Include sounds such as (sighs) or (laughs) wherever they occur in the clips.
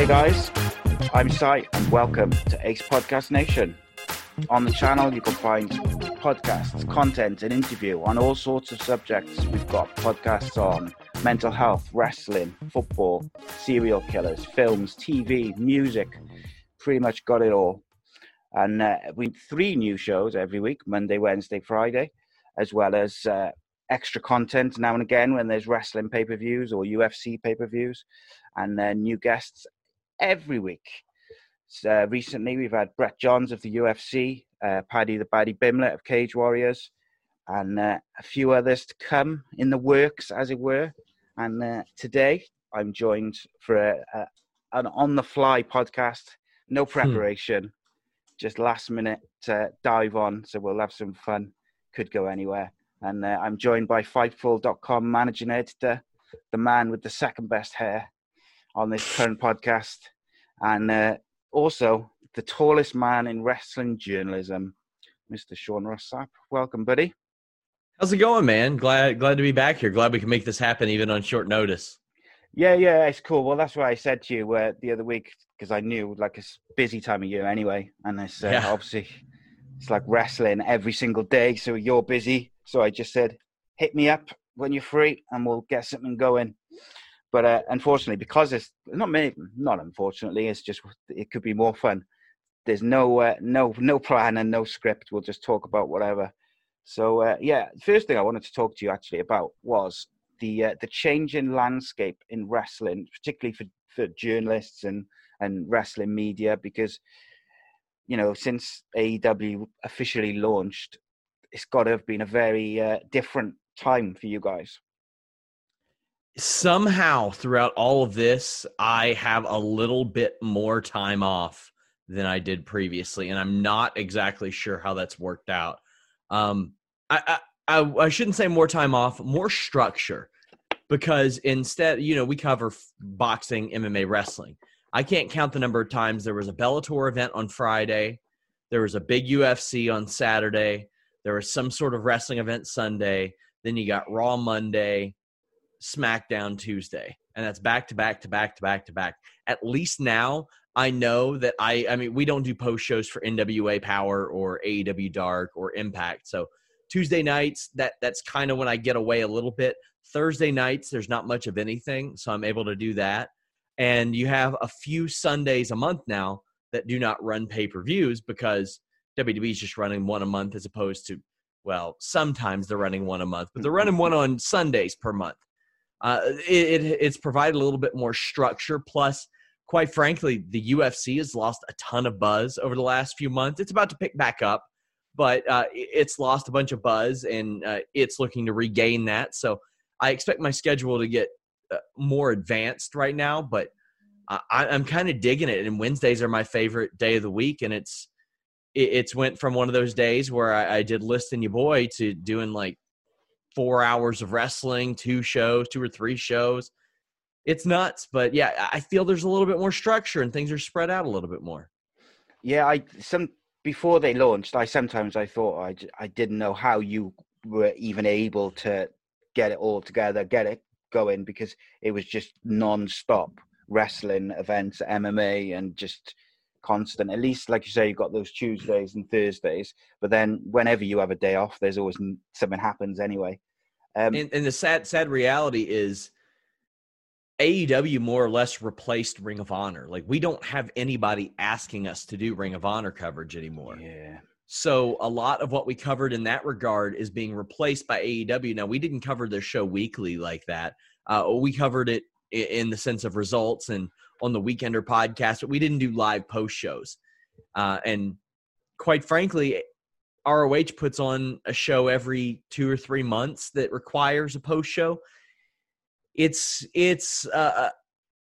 Hey guys, I'm Sai and welcome to Ace Podcast Nation. On the channel, you can find podcasts, content, and interview on all sorts of subjects. We've got podcasts on mental health, wrestling, football, serial killers, films, TV, music, pretty much got it all. And uh, we three new shows every week Monday, Wednesday, Friday, as well as uh, extra content now and again when there's wrestling pay per views or UFC pay per views, and then new guests every week. Uh, recently, we've had Brett Johns of the UFC, uh, Paddy the Baddy Pimblett of Cage Warriors, and uh, a few others to come in the works, as it were. And uh, today, I'm joined for a, a, an on the fly podcast, no Hmm. preparation, just last minute uh, dive on. So we'll have some fun. Could go anywhere. And uh, I'm joined by Fightful.com managing editor, the man with the second best hair on this current podcast, and uh, also the tallest man in wrestling journalism, Mr. Sean Ross Sapp. Welcome, buddy. How's it going, man? Glad glad to be back here. Glad we can make this happen even on short notice. Yeah, yeah, it's cool. Well, that's why I said to you uh, the other week because I knew like it's busy time of year anyway, and it's uh, Yeah. obviously it's like wrestling every single day. So you're busy, so I just said, hit me up when you're free, and we'll get something going. But uh, unfortunately, because it's not me, not unfortunately, it's just it could be more fun. There's no uh, no no plan and no script. We'll just talk about whatever. So uh, yeah, first thing I wanted to talk to you actually about was the uh, the in landscape in wrestling, particularly for, for journalists and and wrestling media, because you know since AEW officially launched, it's got to have been a very uh, different time for you guys. Somehow throughout all of this, I have a little bit more time off than I did previously, and I'm not exactly sure how that's worked out. Um, I, I I I shouldn't say more time off, more structure, because instead, you know, we cover boxing, MMA, wrestling. I can't count the number of times there was a Bellator event on Friday, there was a big UFC on Saturday, there was some sort of wrestling event Sunday, then you got Raw Monday, SmackDown Tuesday, and that's back to back to back to back to back. At least now I know that I I mean we don't do post shows for NWA Power or AEW Dark or Impact. So Tuesday nights that that's kind of when I get away a little bit. Thursday nights there's not much of anything, so I'm able to do that. And you have a few Sundays a month now that do not run pay-per-views because WWE is just running one a month as opposed to well, sometimes they're running one a month, but they're running one on Sundays per month. Uh, it, it, it's provided a little bit more structure. Plus, quite frankly, the UFC has lost a ton of buzz over the last few months. It's about to pick back up, but uh, it's lost a bunch of buzz, and uh, it's looking to regain that. So I expect my schedule to get uh, more advanced right now, but I, I'm kind of digging it. And Wednesdays are my favorite day of the week, and it's it, it's went from one of those days where I, I did List and Your Boy to doing like four hours of wrestling, two shows, two or three shows. It's nuts, but yeah, I feel there's a little bit more structure and things are spread out a little bit more. Yeah, I some before they launched, I sometimes I thought I I didn't know how you were even able to get it all together, get it going because it was just non-stop wrestling events, MMA, and just constant. At least, like you say, you've got those Tuesdays and Thursdays, but then whenever you have a day off, there's always something happens anyway. Um, And, and the sad, sad reality is AEW more or less replaced Ring of Honor. Like we don't have anybody asking us to do Ring of Honor coverage anymore. yeah, So a lot of what we covered in that regard is being replaced by AEW. Now we didn't cover their show weekly like that. Uh, we covered it in the sense of results and on the Weekender podcast, but we didn't do live post shows. Uh, and quite frankly, ROH puts on a show every two or three months that requires a post show. It's it's uh,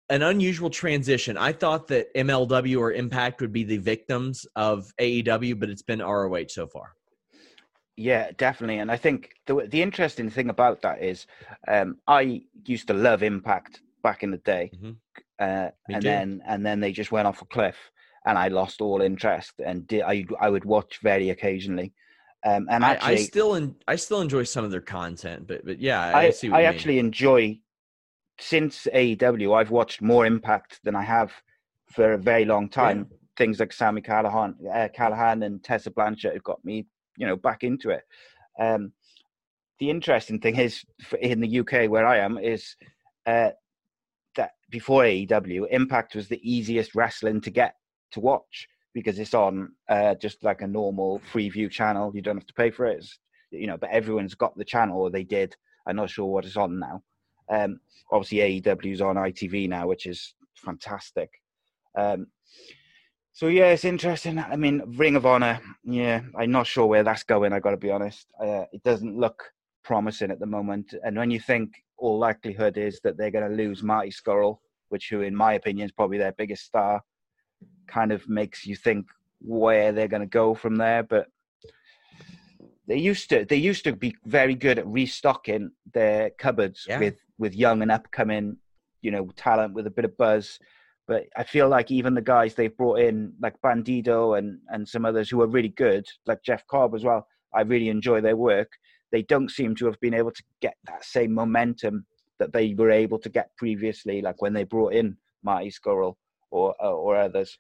an unusual transition. I thought that MLW or Impact would be the victims of AEW, but it's been ROH so far. Yeah, definitely. And I think the the interesting thing about that is, um, I used to love Impact back in the day, mm-hmm. Uh, and too. then and then they just went off a cliff, and I lost all interest. And did, I I would watch very occasionally. Um, and actually, I, I still in, I still enjoy some of their content, but but yeah, I, I, I actually enjoy since AEW, I've watched more Impact than I have for a very long time. Yeah. Things like Sami Callihan, uh, Callihan and Tessa Blanchard have got me, you know, back into it. Um, the interesting thing is, in the UK where I am, is uh, that before AEW, Impact was the easiest wrestling to get to watch because it's on uh, just like a normal free view channel. You don't have to pay for it, it's, you know. But everyone's got the channel, or they did. I'm not sure what it's on now. Um, obviously, AEW's on ITV now, which is fantastic. Um, so yeah, it's interesting. I mean, Ring of Honor. Yeah, I'm not sure where that's going. I got to be honest. Uh, it doesn't look promising at the moment. And when you think all likelihood is that they're going to lose Marty Scurll, which, who in my opinion is probably their biggest star, kind of makes you think where they're going to go from there. But they used to they used to be very good at restocking their cupboards yeah. with with young and upcoming, you know, talent with a bit of buzz. But I feel like even the guys they've brought in, like Bandido and and some others who are really good, like Jeff Cobb as well. I really enjoy their work. They don't seem to have been able to get that same momentum that they were able to get previously, like when they brought in Marty Scurll or uh, or others.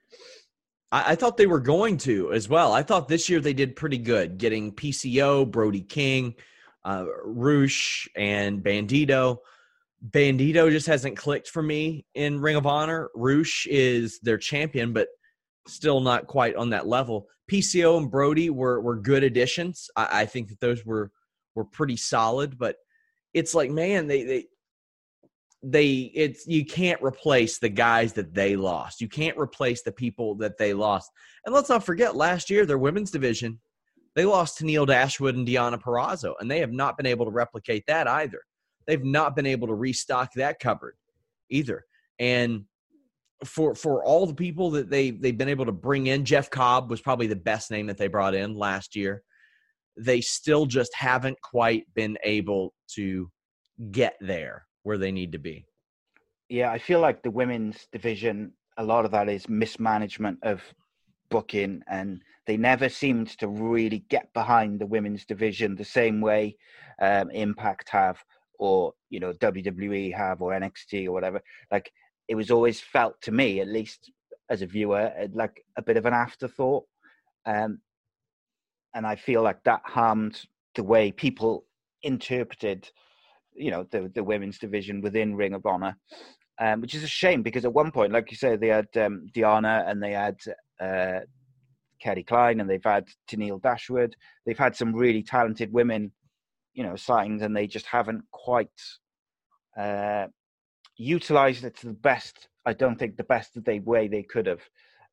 I, I, thought they were going to as well. I thought this year they did pretty good, getting PCO, Brody King, uh, Rush, and Bandido. Bandido just hasn't clicked for me in Ring of Honor. Rush is their champion, but still not quite on that level. PCO and Brody were were good additions. I, I think that those were were pretty solid, but it's like, man, they they they it's you can't replace the guys that they lost. You can't replace the people that they lost. And let's not forget, last year their women's division, they lost Tenille Dashwood and Deonna Purrazzo, and they have not been able to replicate that either they've not been able to restock that cupboard either. And for for all the people that they they've been able to bring in, Jeff Cobb was probably the best name that they brought in last year. They still just haven't quite been able to get there where they need to be. Yeah, I feel like the women's division, a lot of that is mismanagement of booking, and they never seemed to really get behind the women's division the same way um, Impact have, or you know WWE have or NXT or whatever. Like it was always felt to me, at least as a viewer, like a bit of an afterthought. Um, and I feel like that harmed the way people interpreted, you know, the the women's division within Ring of Honor, um, which is a shame because at one point, like you said, they had um, Deonna and they had uh, Klein and they've had Tenille Dashwood. They've had some really talented women you know signed and they just haven't quite uh, utilized it to the best. I don't think the best that they way they could have,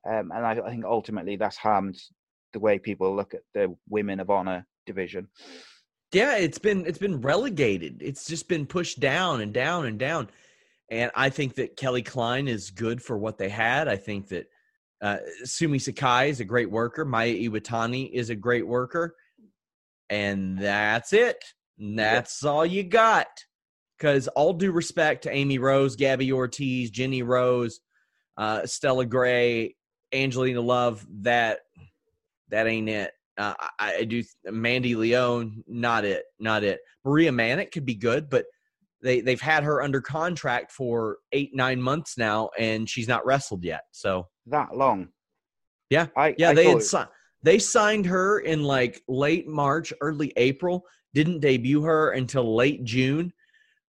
um, and I, I, think ultimately that's harmed the way people look at the women of honor division. Yeah, it's been it's been relegated. It's just been pushed down and down and down. And I think that Kelly Klein is good for what they had. I think that uh, Sumi Sakai is a great worker. Mayu Iwatani is a great worker. And that's it. That's all you got. Because all due respect to Amy Rose, Gabby Ortiz, Jenny Rose, uh, Stella Gray, Angelina Love, that that ain't it. Uh, I, I, do Mandy Leon, not it, not it. Maria Manic could be good, but they they've had her under contract for eight nine months now, and she's not wrestled yet. So that long. Yeah, I, yeah. I they had si- they signed her in like late March, early April didn't debut her until late June.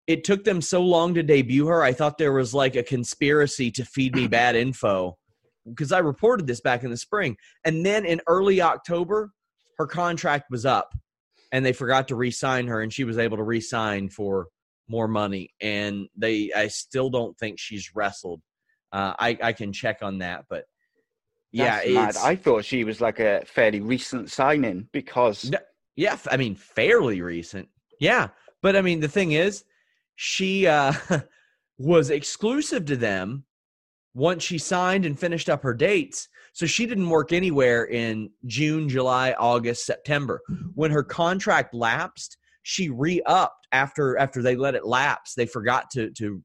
It took them so long to debut her. I thought there was like a conspiracy to feed me (clears throat) bad info because I reported this back in the spring. And then in early October, her contract was up and they forgot to re sign her and she was able to re sign for more money, and they I still don't think she's wrestled. Uh, I I can check on that, but yeah. I thought she was like a fairly recent signing because yeah, I mean fairly recent. Yeah, but I mean the thing is, she uh, (laughs) was exclusive to them once she signed and finished up her dates. So she didn't work anywhere in June, July, August, September. When her contract lapsed, she re-upped after after they let it lapse. They forgot to to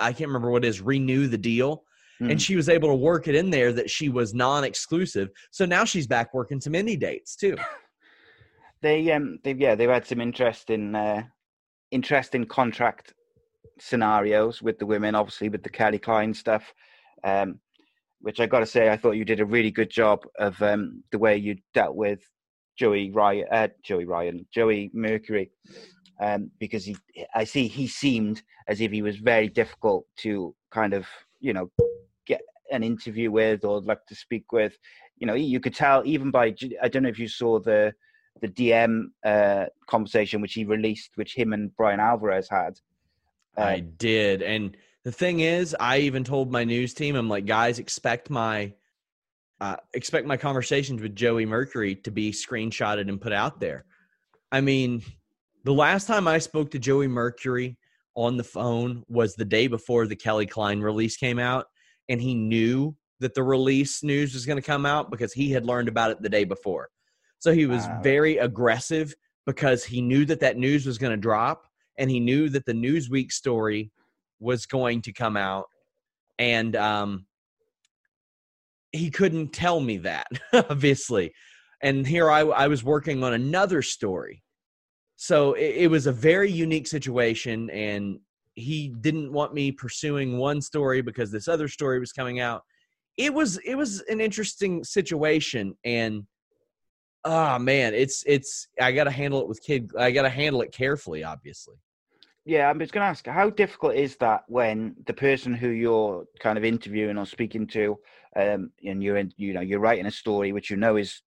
I can't remember what it is, renew the deal. Mm. And she was able to work it in there that she was non-exclusive. So now she's back working some indie dates too. They um they've yeah, they've had some interesting uh interesting contract scenarios with the women, obviously with the Kelly Klein stuff. Um which I got to say, I thought you did a really good job of um, the way you dealt with Joey Ryan, uh, Joey Ryan, Joey Mercury, um, because he, I see he seemed as if he was very difficult to kind of, you know, get an interview with or like to speak with. You know, you could tell even by I don't know if you saw the the DM uh, conversation which he released, which him and Bryan Alvarez had. I um, did, and the thing is, I even told my news team, I'm like, guys, expect my uh, expect my conversations with Joey Mercury to be screenshotted and put out there. I mean, the last time I spoke to Joey Mercury on the phone was the day before the Kelly Klein release came out, and he knew that the release news was going to come out because he had learned about it the day before. So he was wow. very aggressive because he knew that that news was going to drop, and he knew that the Newsweek story was going to come out, and um, he couldn't tell me that, (laughs) obviously. And here I, I was working on another story. So it, it was a very unique situation, and he didn't want me pursuing one story because this other story was coming out. It was it was an interesting situation, and oh man, it's it's I got to handle it with kid. I got to handle it carefully, obviously. Yeah, I'm just going to ask, how difficult is that when the person who you're kind of interviewing or speaking to, um, and you're in, you know, you're writing a story which you know is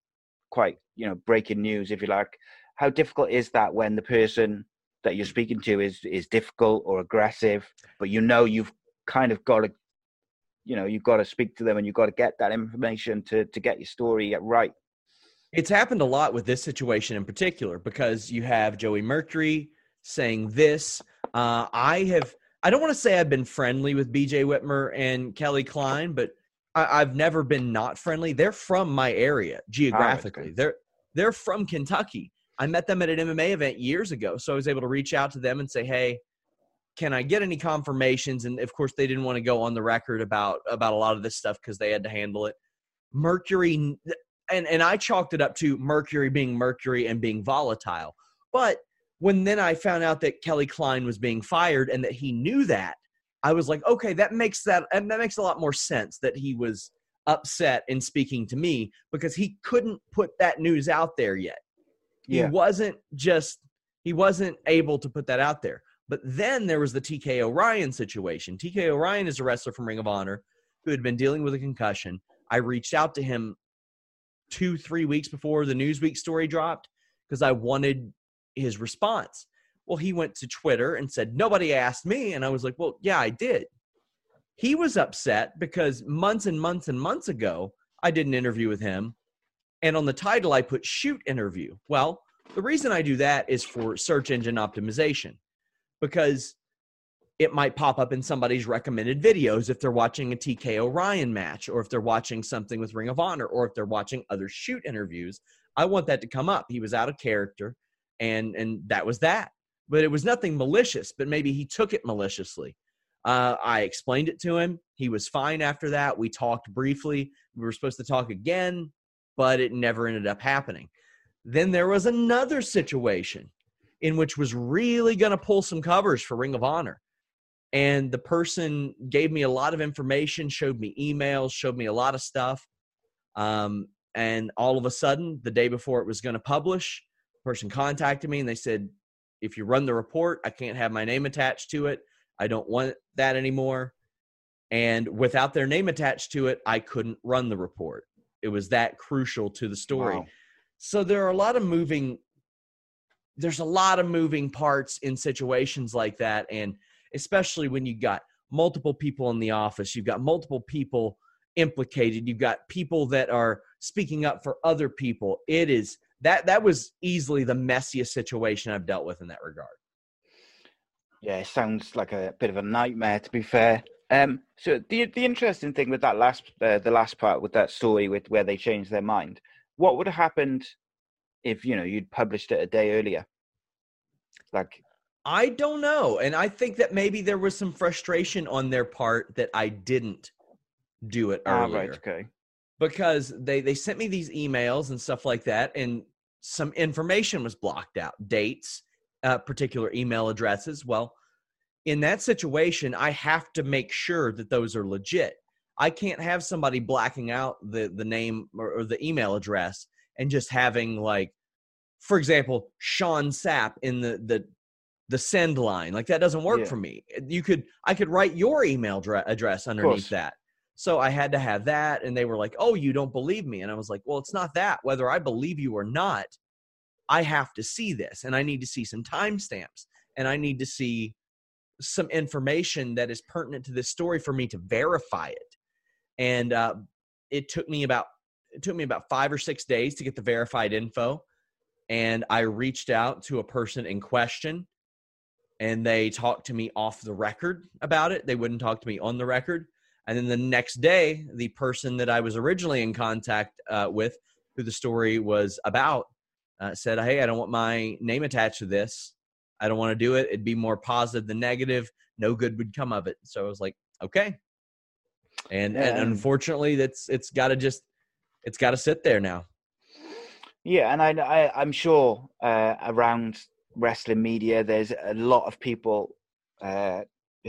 quite, you know, breaking news, if you like. How difficult is that when the person that you're speaking to is is difficult or aggressive, but you know you've kind of got to, you know, you've got to speak to them and you've got to get that information to to get your story right. It's happened a lot with this situation in particular because you have Joey Mercury saying this. Uh, I have, I don't want to say I've been friendly with BJ Whitmer and Kelly Klein, but I, have never been not friendly. They're from my area geographically. Oh, they're they're from Kentucky. I met them at an MMA event years ago, so I was able to reach out to them and say, "Hey, can I get any confirmations?" And of course, they didn't want to go on the record about about a lot of this stuff because they had to handle it. Mercury, and and I chalked it up to Mercury being Mercury and being volatile, but when then I found out that Kelly Klein was being fired and that he knew that, I was like, okay, that makes that and that makes a lot more sense that he was upset in speaking to me because he couldn't put that news out there yet. Yeah. He wasn't just he wasn't able to put that out there. But then there was the TK O'Ryan situation. TK O'Ryan is a wrestler from Ring of Honor who had been dealing with a concussion. I reached out to him two, three weeks before the Newsweek story dropped because I wanted his response. Well, he went to Twitter and said, Nobody asked me. And I was like, Well, yeah, I did. He was upset because months and months and months ago, I did an interview with him. And on the title, I put shoot interview. Well, the reason I do that is for search engine optimization because it might pop up in somebody's recommended videos if they're watching a TK O'Ryan match or if they're watching something with Ring of Honor or if they're watching other shoot interviews. I want that to come up. He was out of character and and that was that. But it was nothing malicious but maybe he took it maliciously. Uh, i explained it to him. He was fine after that. We talked briefly. We were supposed to talk again but it never ended up happening. Then there was another situation in which was really going to pull some covers for ring of honor and the person gave me a lot of information showed me emails showed me a lot of stuff um, and all of a sudden the day before it was going to publish the person contacted me and they said, if you run the report, I can't have my name attached to it. I don't want that anymore. And without their name attached to it, I couldn't run the report. It was that crucial to the story. Wow. So there are a lot of moving there's a lot of moving parts in situations like that and especially when you've got multiple people in the office you've got multiple people implicated you've got people that are speaking up for other people. It is that that was easily the messiest situation i've dealt with in that regard. Yeah it sounds like a bit of a nightmare to be fair. Um so the the interesting thing with that last uh, the last part with that story with where they changed their mind what would have happened if you know you'd published it a day earlier? Like I don't know. And I think that maybe there was some frustration on their part that I didn't do it earlier. Ah, right, okay. Because they they sent me these emails and stuff like that and some information was blocked out, dates, uh, particular email addresses. Well, in that situation, I have to make sure that those are legit. I can't have somebody blacking out the the name or, or the email address and just having like for example, Sean Sapp in the the the send line. Like that doesn't work yeah. for me. You could I could write your email dra- address underneath that. So I had to have that and they were like, "Oh, you don't believe me." And I was like, "Well, it's not that. Whether I believe you or not, I have to see this and I need to see some timestamps and I need to see some information that is pertinent to this story for me to verify it." And uh, it took me about it took me about 5 or 6 days to get the verified info and I reached out to a person in question and they talked to me off the record about it. They wouldn't talk to me on the record. And then the next day, the person that I was originally in contact uh, with, who the story was about, uh, said, Hey, I don't want my name attached to this. I don't want to do it. It'd be more positive than negative. No good would come of it. So I was like, okay. And, yeah. and unfortunately, that's it's got to just it's got to sit there now. Yeah, and I, I am sure uh, around wrestling media, there's a lot of people uh,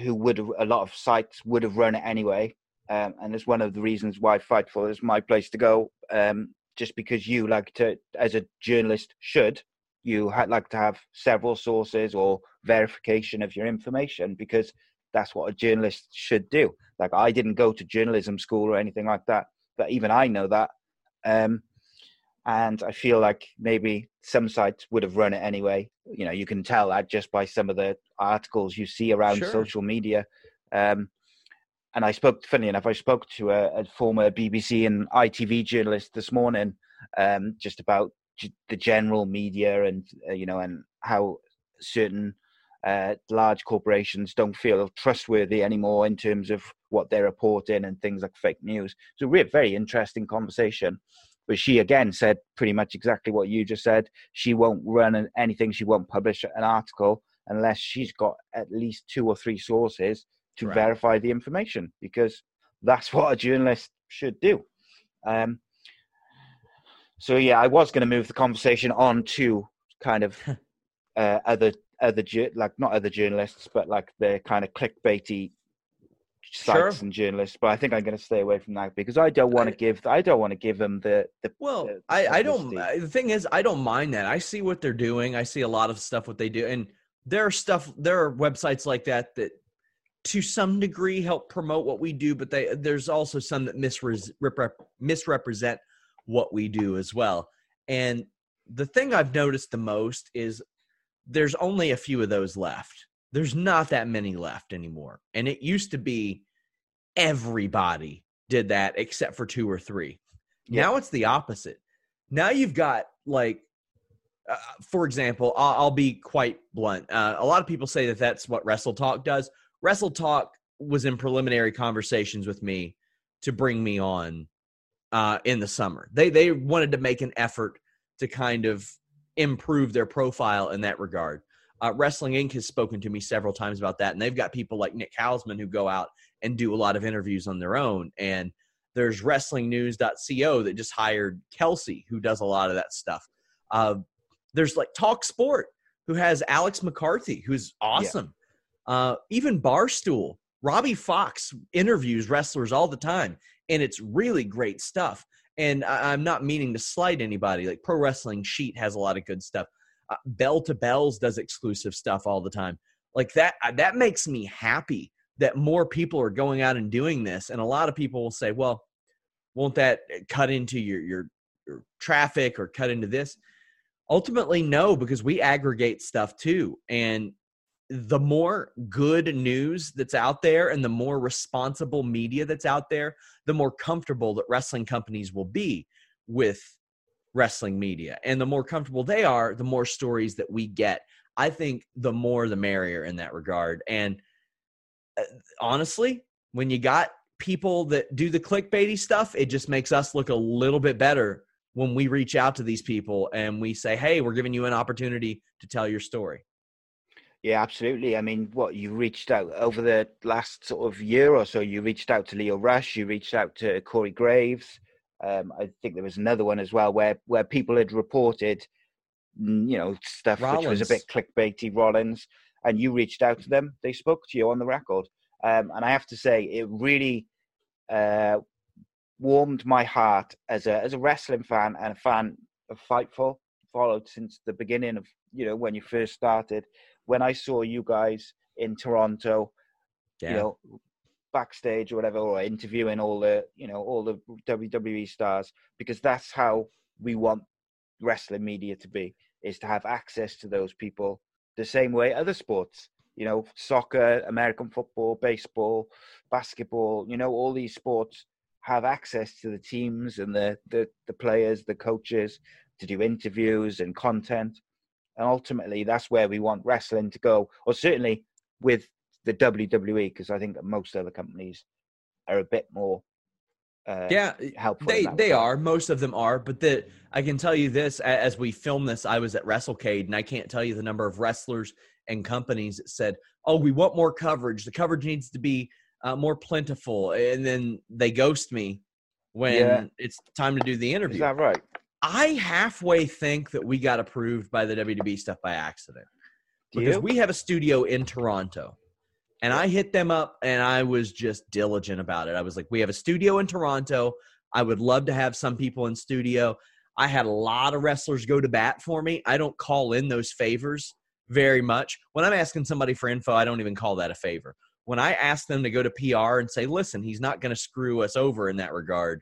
who would a lot of sites would have run it anyway, um, and it's one of the reasons why Fightful is my place to go. Um, just because you like to, as a journalist, should you like to have several sources or verification of your information because that's what a journalist should do. Like I didn't go to journalism school or anything like that, but even I know that. Um, and I feel like maybe some sites would have run it anyway. You know, you can tell that just by some of the articles you see around sure. social media. Um, and I spoke, funny enough, I spoke to a, a former BBC and ITV journalist this morning, um, just about g- the general media and uh, you know, and how certain uh, large corporations don't feel trustworthy anymore in terms of what they're reporting and things like fake news. So, a very interesting conversation. But she again said pretty much exactly what you just said. She won't run anything, she won't publish an article unless she's got at least two or three sources to right. verify the information because that's (laughs) what a journalist should do. Um, so yeah, I was going to move the conversation on to kind of (laughs) uh, other other like not other journalists, but like the kind of clickbaity sites sure. and journalists, but I think I'm going to stay away from that because I don't want to give I don't want to give them the the. Well, the, I I don't. The thing is, I don't mind that. I see what they're doing. I see a lot of stuff what they do, and there are stuff. There are websites like that that, to some degree, help promote what we do, but they there's also some that misre- misrepresent what we do as well. And the thing I've noticed the most is there's only a few of those left there's not that many left anymore. And it used to be everybody did that except for two or three. Yeah. Now it's the opposite. Now you've got like, uh, for example, I'll, I'll, be quite blunt. Uh, a lot of people say that that's what Wrestle Talk does. Wrestle Talk was in preliminary conversations with me to bring me on uh, in the summer. They they wanted to make an effort to kind of improve their profile in that regard. Uh, Wrestling Inc. has spoken to me several times about that, and they've got people like Nick Hausman who go out and do a lot of interviews on their own. And there's WrestlingNews.co that just hired Kelsey, who does a lot of that stuff. Uh, there's like Talk Sport, who has Alex McCarthy, who's awesome. Yeah. Uh, even Barstool, Robbie Fox interviews wrestlers all the time, and it's really great stuff. And I- I'm not meaning to slight anybody. Like Pro Wrestling Sheet has a lot of good stuff. Uh, Bell to Bells does exclusive stuff all the time. Like that, uh, that makes me happy that more people are going out and doing this. And a lot of people will say, well, won't that uh, cut into your, your, your traffic or cut into this? Ultimately, no, because we aggregate stuff too. And the more good news that's out there and the more responsible media that's out there, the more comfortable that wrestling companies will be with wrestling media. And the more comfortable they are, the more stories that we get. I think the more the merrier in that regard. And uh, honestly, when you got people that do the clickbaity stuff, it just makes us look a little bit better when we reach out to these people and we say, "Hey, we're giving you an opportunity to tell your story." Yeah, absolutely. I mean, what you reached out over the last sort of year or so, you reached out to Lio Rush, you reached out to Corey Graves. Um, I think there was another one as well where where people had reported, you know, stuff Rollins. which was a bit clickbaity. Rollins, and you reached out to them. They spoke to you on the record, um, and I have to say, it really uh, warmed my heart as a as a wrestling fan and a fan of Fightful. Followed since the beginning of you know when you first started. When I saw you guys in Toronto, yeah. you know, backstage or whatever, or interviewing all the you know all the WWE stars, because that's how we want wrestling media to be: is to have access to those people the same way other sports you know, soccer, American football, baseball, basketball, you know, all these sports have access to the teams and the, the, the players, the coaches to do interviews and content. And ultimately, that's where we want wrestling to go, or certainly with the WWE, because I think that most other companies are a bit more uh, yeah, helpful. They they are. Most of them are, but the I can tell you this: as we film this, I was at WrestleCade, and I can't tell you the number of wrestlers and companies that said, "Oh, we want more coverage. The coverage needs to be uh, more plentiful," and then they ghost me when yeah. it's time to do the interview. Is that right? I halfway think that we got approved by the WWE stuff by accident because we have a studio in Toronto. And I hit them up and I was just diligent about it. I was like, we have a studio in Toronto. I would love to have some people in studio. I had a lot of wrestlers go to bat for me. I don't call in those favors very much. When I'm asking somebody for info, I don't even call that a favor. When I ask them to go to PR and say, listen, he's not going to screw us over in that regard,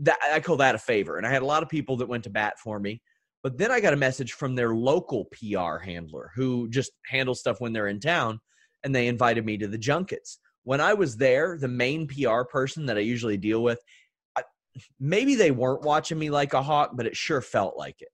that I call that a favor. And I had a lot of people that went to bat for me. But then I got a message from their local PR handler who just handles stuff when they're in town, and they invited me to the junkets. When I was there, the main PR person that I usually deal with, I, maybe they weren't watching me like a hawk, but it sure felt like it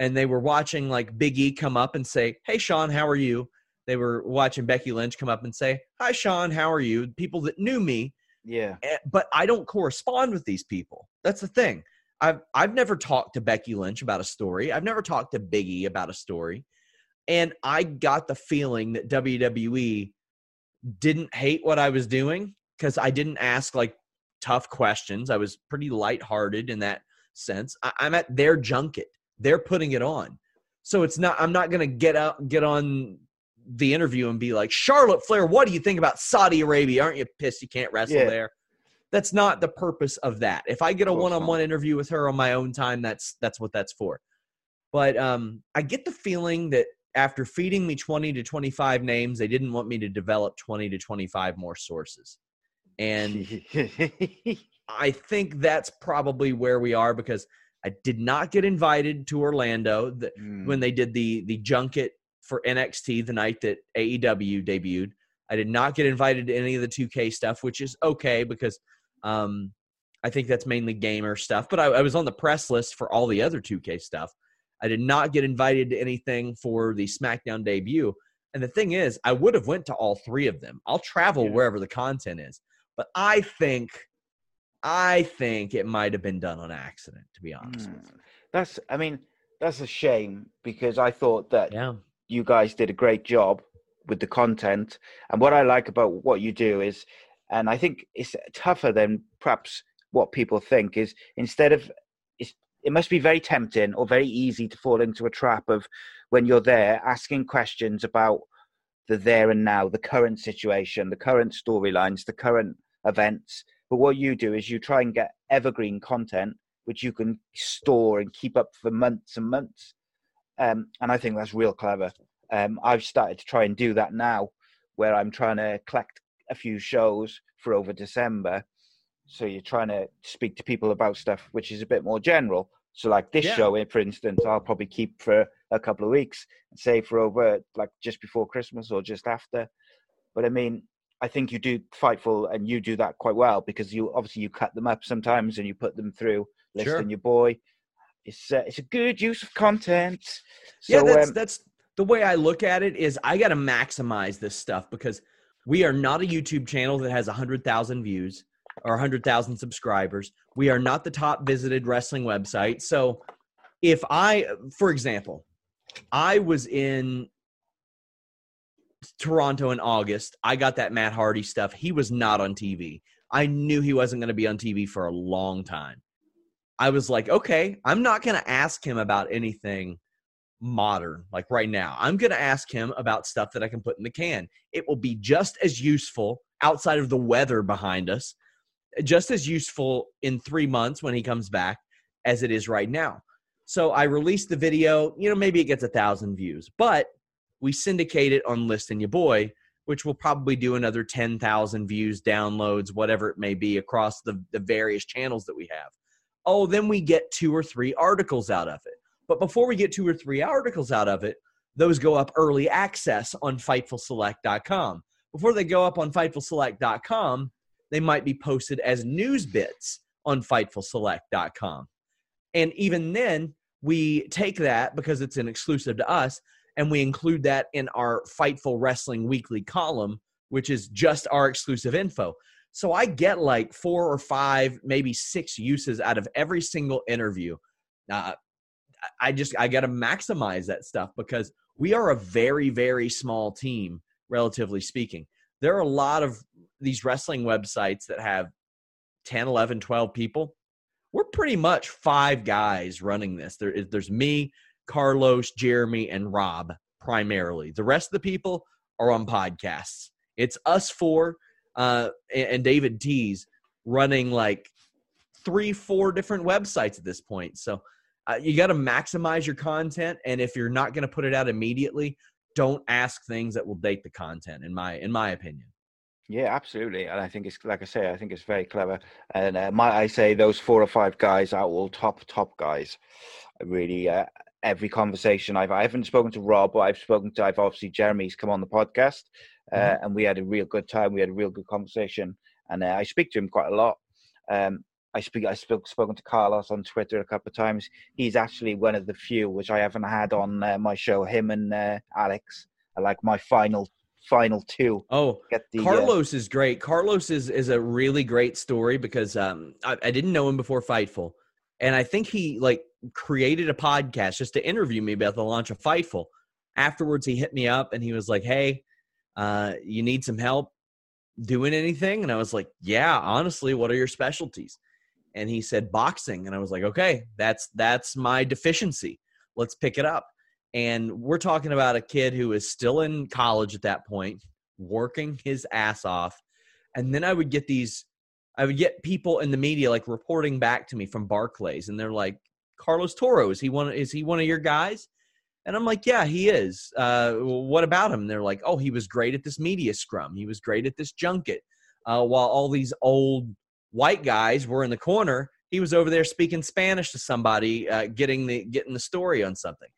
and they were watching like Big E come up and say, "Hey Sean, how are you?" They were watching Becky Lynch come up and say, "Hi Sean, how are you?" People that knew me. Yeah. Eh, but I don't correspond with these people. That's the thing. I've I've never talked to Becky Lynch about a story. I've never talked to Big E about a story. And I got the feeling that WWE didn't hate what I was doing because I didn't ask like tough questions. I was pretty lighthearted in that sense. I, I'm at their junket they're putting it on. So it's not I'm not going to get out get on the interview and be like, "Charlotte Flair, what do you think about Saudi Arabia? Aren't you pissed you can't wrestle yeah. there?" That's not the purpose of that. If I get a one-on-one interview with her on my own time, that's that's what that's for. But um, I get the feeling that after feeding me 20 to 25 names, they didn't want me to develop 20 to 25 more sources. And (laughs) I think that's probably where we are because I did not get invited to Orlando the, mm. when they did the the junket for NXT the night that AEW debuted. I did not get invited to any of the 2K stuff, which is okay because um, I think that's mainly gamer stuff. But I, I, was on the press list for all the other 2K stuff. I did not get invited to anything for the SmackDown debut. And the thing is, I would have went to all three of them. I'll travel yeah. wherever the content is. But I think – I think it might have been done on accident, to be honest mm. That's, I mean, that's a shame because I thought that yeah. you guys did a great job with the content. And what I like about what you do is, and I think it's tougher than perhaps what people think, is instead of, it must be very tempting or very easy to fall into a trap of when you're there asking questions about the there and now, the current situation, the current storylines, the current events but what you do is you try and get evergreen content which you can store and keep up for months and months. Um, and I think that's real clever. Um, I've started to try and do that now, where I'm trying to collect a few shows for over December. So you're trying to speak to people about stuff which is a bit more general, So like this Yeah. show, for instance, I'll probably keep for a couple of weeks and save for over like just before Christmas or just after. But I mean, I think you do Fightful and you do that quite well because you obviously you cut them up sometimes and you put them through List Sure. your boy. It's uh, it's a good use of content. So yeah, that's um, that's the way I look at it. Is I got to maximize this stuff because we are not a YouTube channel that has hundred thousand views or hundred thousand subscribers. We are not the top visited wrestling website. So, if I, for example, I was in Toronto in August, I got that Matt Hardy stuff. He was not on TV. I knew he wasn't going to be on TV for a long time. I was like, okay, I'm not going to ask him about anything modern like right now. I'm going to ask him about stuff that I can put in the can. It will be just as useful outside of the weather behind us, just as useful in three months when he comes back as it is right now. So I released the video, you know, maybe it gets a thousand views, but we syndicate it on List and Your Boy, which will probably do another 10,000 views, downloads, whatever it may be across the, the various channels that we have. Oh, then we get two or three articles out of it. But before we get two or three articles out of it, those go up early access on FightfulSelect.com. Before they go up on FightfulSelect.com, they might be posted as news bits on FightfulSelect.com. And even then, we take that because it's an exclusive to us and we include that in our Fightful Wrestling Weekly column, which is just our exclusive info. So I get like four or five, maybe six uses out of every single interview. Uh, I just I got to maximize that stuff because we are a very very small team, relatively speaking. There are a lot of these wrestling websites that have 10, 11, 12 people. We're pretty much five guys running this. There is there's me, Carlos, Jeremy, and Rob primarily. The rest of the people are on podcasts. It's us four uh, and, David Tees running like three, four different websites at this point. So uh, you got to maximize your content, and if you're not going to put it out immediately, don't ask things that will date the content. In my in my opinion. Yeah, absolutely, and I think it's like I say, I think it's very clever. And uh, might I say, those four or five guys are all top top guys. Really, uh, every conversation I've I haven't spoken to Rob, but I've spoken to I've obviously Jeremy's come on the podcast, uh, Mhm. and we had a real good time. We had a real good conversation, and uh, I speak to him quite a lot. Um, I speak. I spoke spoken to Carlos on Twitter a couple of times. He's actually one of the few which I haven't had on uh, my show. Him and uh, Alex are like my final final two. Oh, Get the uh, Carlos is great. Carlos is is a really great story because um I, I didn't know him before Fightful, and I think he like created a podcast just to interview me about the launch of Fightful. Afterwards, he hit me up and he was like, "Hey, uh, you need some help doing anything?" And I was like, "Yeah, honestly, what are your specialties?" And he said boxing, and I was like, "Okay, that's that's my deficiency. Let's pick it up." And we're talking about a kid who is still in college at that point, working his ass off. And then I would get these, I would get people in the media like reporting back to me from Barclays, and they're like, "Carlos Toro, is he one? Is he one of your guys?" And I'm like, "Yeah, he is." Uh, what about him? And they're like, "Oh, he was great at this media scrum. He was great at this junket." Uh, while all these old white guys were in the corner, he was over there speaking Spanish to somebody, uh, getting the getting the story on something.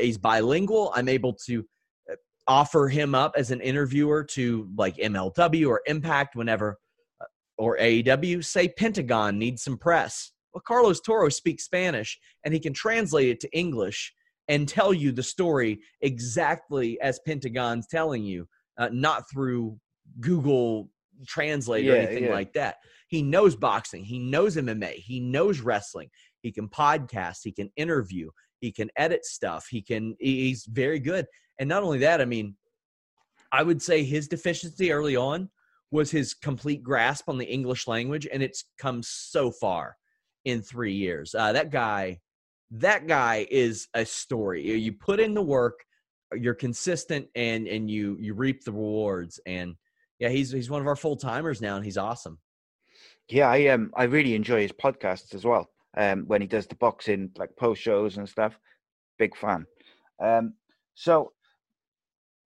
He's bilingual. I'm able to uh, offer him up as an interviewer to like MLW or Impact whenever, uh, or AEW. Say Pentagon needs some press. Well, Carlos Toro speaks Spanish and he can translate it to English and tell you the story exactly as Pentagon's telling you, uh, not through Google Translate or anything yeah. like that. He knows boxing. He knows MMA. He knows wrestling. He can podcast. He can interview. He can edit stuff. He can. He's very good. And not only that, I mean, I would say his deficiency early on was his complete grasp on the English language, and it's come so far in three years. Uh, that guy, that guy is a story. You- put in the work, you're consistent, and and you you reap the rewards. And yeah, he's he's one of our full timers now, and he's awesome. Yeah, I um I really enjoy his podcasts as well. Um, when he does the boxing like post shows and stuff, big fan. Um, so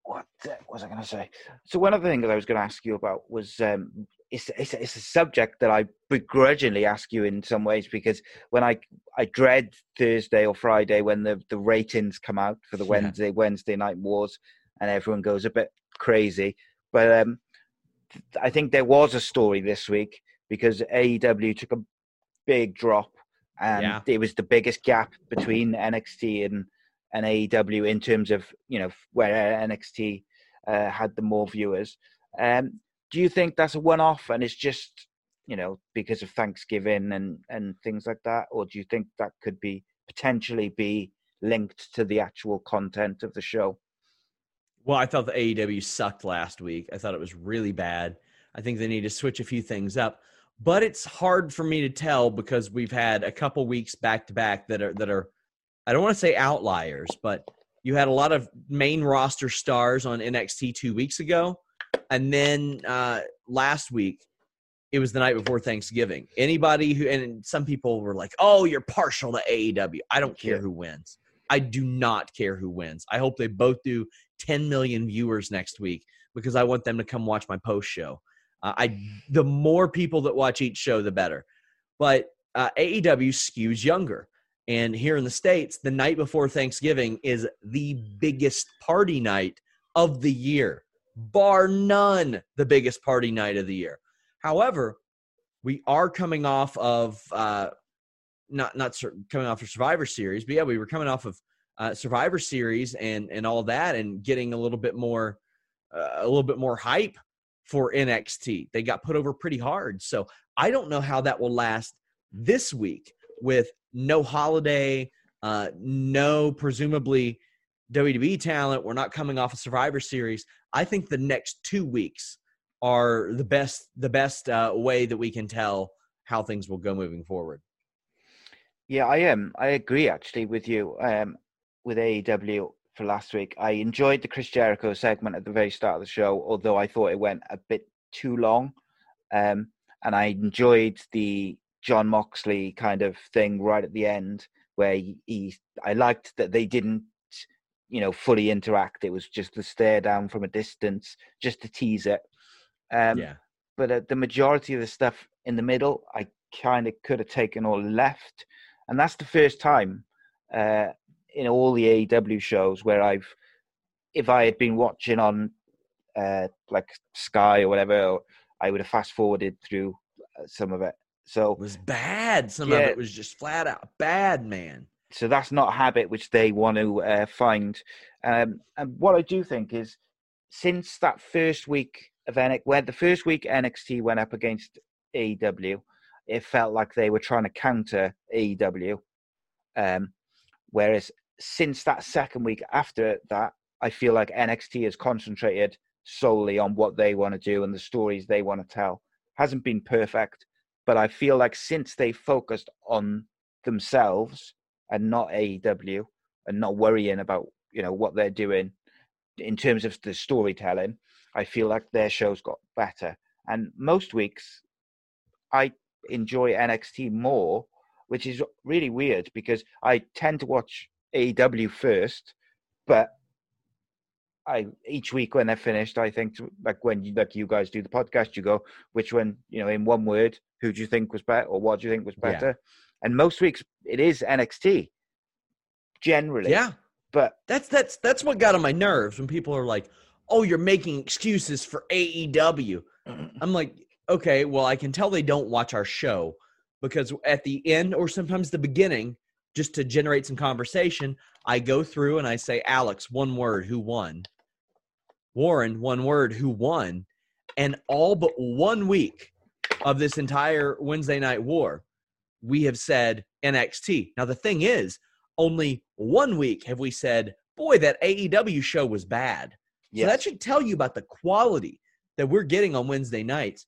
what was I going to say? So one of the things I was going to ask you about was um it's, it's it's a subject that I begrudgingly ask you in some ways because when I I dread Thursday or Friday when the the ratings come out for the (laughs) Yeah. Wednesday Wednesday night wars and everyone goes a bit crazy. But um, I think there was a story this week because AEW took a big drop and Yeah. it was the biggest gap between NXT and and AEW in terms of you know where NXT uh, had the more viewers. Um, do you think that's a one-off and it's just you know because of Thanksgiving and and things like that, or do you think that could be potentially be linked to the actual content of the show? Well, I thought the AEW sucked last week. I thought it was really bad. I think they need to switch a few things up. But it's hard for me to tell because we've had a couple weeks back to back that are that are I don't want to say outliers, but you had a lot of main roster stars on NXT 2 weeks ago and then uh last week it was the night before Thanksgiving. Anybody who and some people were like, "Oh, you're partial to AEW." I don't care who wins. I do not care who wins. I hope they both do 10 million viewers next week because I want them to come watch my post show. Uh, I the more people that watch each show, the better. But uh, AEW skews younger, and here in the states, the night before Thanksgiving is the biggest party night of the year, bar none. The biggest party night of the year. However, we are coming off of uh, not not cer- coming off of Survivor Series, but yeah, we were coming off of uh, Survivor Series and and all that, and getting a little bit more uh, a little bit more hype for NXT. They got put over pretty hard, so I don't know how that will last this week with no holiday, uh, no presumably WWE talent. We're not coming off a Survivor Series. I think the next two weeks are the best the best uh, way that we can tell how things will go moving forward. Yeah, I am. I agree actually with you. Um, with AEW for last week, I enjoyed the Chris Jericho segment at the very start of the show, although I thought it went a bit too long. Um, and I enjoyed the Jon Moxley kind of thing right at the end, where he, he I liked that they didn't, you know, fully interact. It was just the stare down from a distance, just to tease it. Um, yeah, but uh, the majority of the stuff in the middle, I kind of could have taken or left, and that's the first time uh, in all the AEW shows where I've, if I had been watching on uh, like Sky or whatever, I would have fast forwarded through uh, some of it. So it was bad. Some of it was just flat out bad, man. so that's not a habit which they want to uh, find. Um, and what I do think is, since that first week of NXT, where the first week NXT went up against AEW, it felt like they were trying to counter AEW. Um, whereas since that second week after that, I feel like NXT has concentrated solely on what they want to do and the stories they want to tell. Hasn't been perfect, but I feel like since they focused on themselves and not AEW and not worrying about you know what they're doing in terms of the storytelling, I feel like their shows got better. And most weeks, I enjoy NXT more, which is really weird because I tend to watch AEW first, but I each week when they're finished, I think like when you, like you guys do the podcast, you go which one you know in one word, who do you think was better or what do you think was Yeah. better? And most weeks it is NXT generally, Yeah, but that's that's that's what got on my nerves when people are like, "Oh, you're making excuses for AEW." (clears throat) I'm like, okay, well, I can tell they don't watch our show because at the end or sometimes the beginning, just to generate some conversation, I go through and I say, Alex, one word, who won? Warren, one word, who won? And all but one week of this entire Wednesday night war, we have said NXT. Now, the thing is, only one week have we said, boy, that AEW show was bad. So that should tell you about the quality that we're getting on Wednesday nights.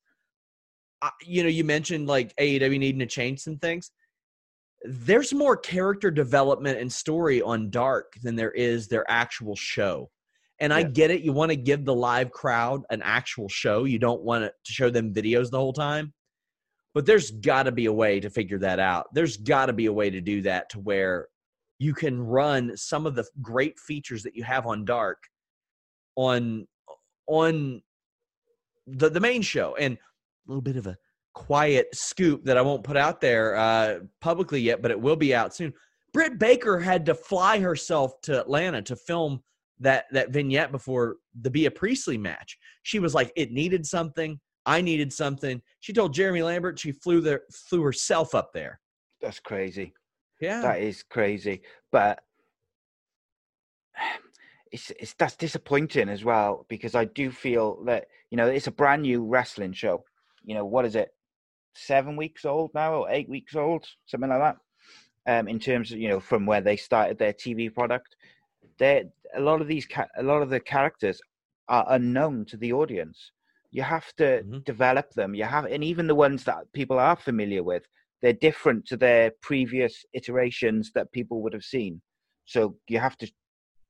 I, you know, you mentioned like AEW needing to change some things. There's more character development and story on Dark than there is their actual show. And I get it. You want to give the live crowd an actual show. You don't want to show them videos the whole time. But there's got to be a way to figure that out. There's got to be a way to do that to where you can run some of the great features that you have on Dark on on the the main show. And a little bit of a quiet scoop that I won't put out there uh, publicly yet, but it will be out soon. Britt Baker had to fly herself to Atlanta to film that that vignette before the Bea Priestley match. She was like, it needed something. I needed something. She told Jeremy Lambert she flew there, flew herself up there. That's crazy. Yeah, That is crazy. But (sighs) it's it's that's disappointing as well because I do feel that you know it's a brand new wrestling show. You know what is it? Seven weeks old now or eight weeks old, something like that. Um, in terms of you know from where they started their TV product, they a lot of these ca- a lot of the characters are unknown to the audience. You have to Mhm. develop them. You have, and even the ones that people are familiar with, they're different to their previous iterations that people would have seen. So you have to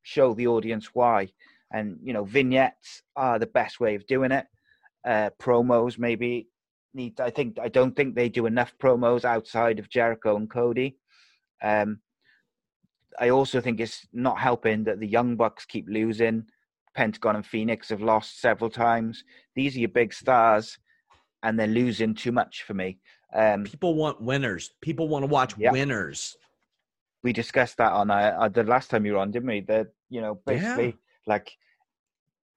show the audience why. And you know, vignettes are the best way of doing it. Uh, promos maybe need. I think I don't think they do enough promos outside of Jericho and Cody. Um, I also think it's not helping that the Young Bucks keep losing. Pentagon and Phoenix have lost several times. These are your big stars, and they're losing too much for me. Um, people want winners. People want to watch Yeah. winners. we discussed that on uh, uh, the last time you were on, didn't we? That you know, Yeah. basically, like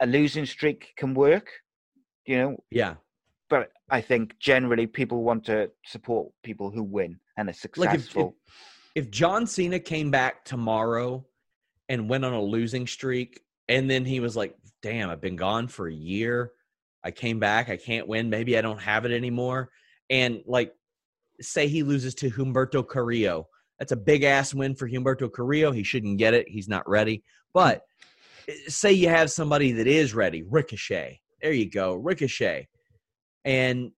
a losing streak can work, you know, Yeah, but I think generally people want to support people who win and are Like if- if- successful. if John Cena came back tomorrow and went on a losing streak, and then he was like, "Damn, I've been gone for a year. I came back. I can't win. Maybe I don't have it anymore." And like, say he loses to Humberto Carrillo. That's a big ass win for Humberto Carrillo. He shouldn't get it. He's not ready. But eh, say you have somebody that is ready, Ricochet. There you go, Ricochet. And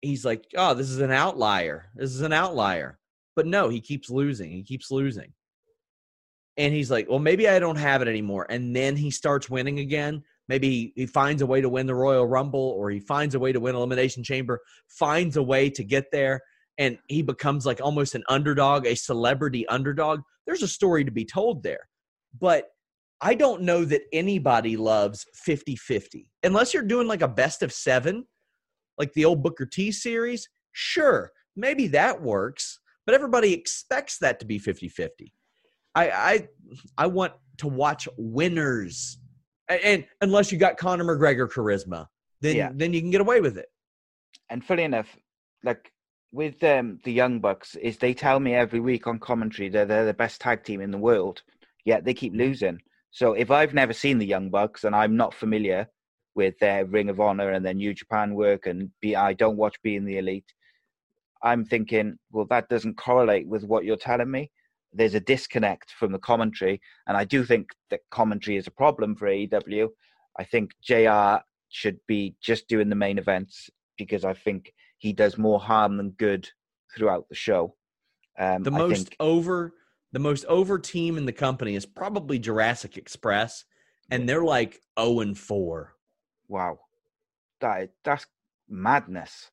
he's like, "Oh, this is an outlier. This is an outlier." But no, he keeps losing. He keeps losing. And he's like, well, maybe I don't have it anymore. And then he starts winning again. Maybe he, finds a way to win the Royal Rumble or he finds a way to win Elimination Chamber, finds a way to get there, and he becomes like almost an underdog, a celebrity underdog. There's a story to be told there. But I don't know that anybody loves 50 50. Unless you're doing like a best of seven, like the old Booker T series, sure, maybe that works but everybody expects that to be 50-50 i i i want to watch winners and, and unless you got conor mcgregor charisma then Yeah. then you can get away with it and funny enough, like with um, the Young Bucks, is they tell me every week on commentary that they're the best tag team in the world, yet they keep losing. So if I've never seen the Young Bucks and I'm not familiar with their Ring of Honor and their New Japan work, and be, I don't watch Being the Elite, I'm thinking, well, that doesn't correlate with what you're telling me. There's a disconnect from the commentary, and I do think that commentary is a problem for AEW. I think JR should be just doing the main events because I think he does more harm than good throughout the show. Um, the most think, over the most over team in the company is probably jurassic express and they're like 0 and 4 wow, that that's madness.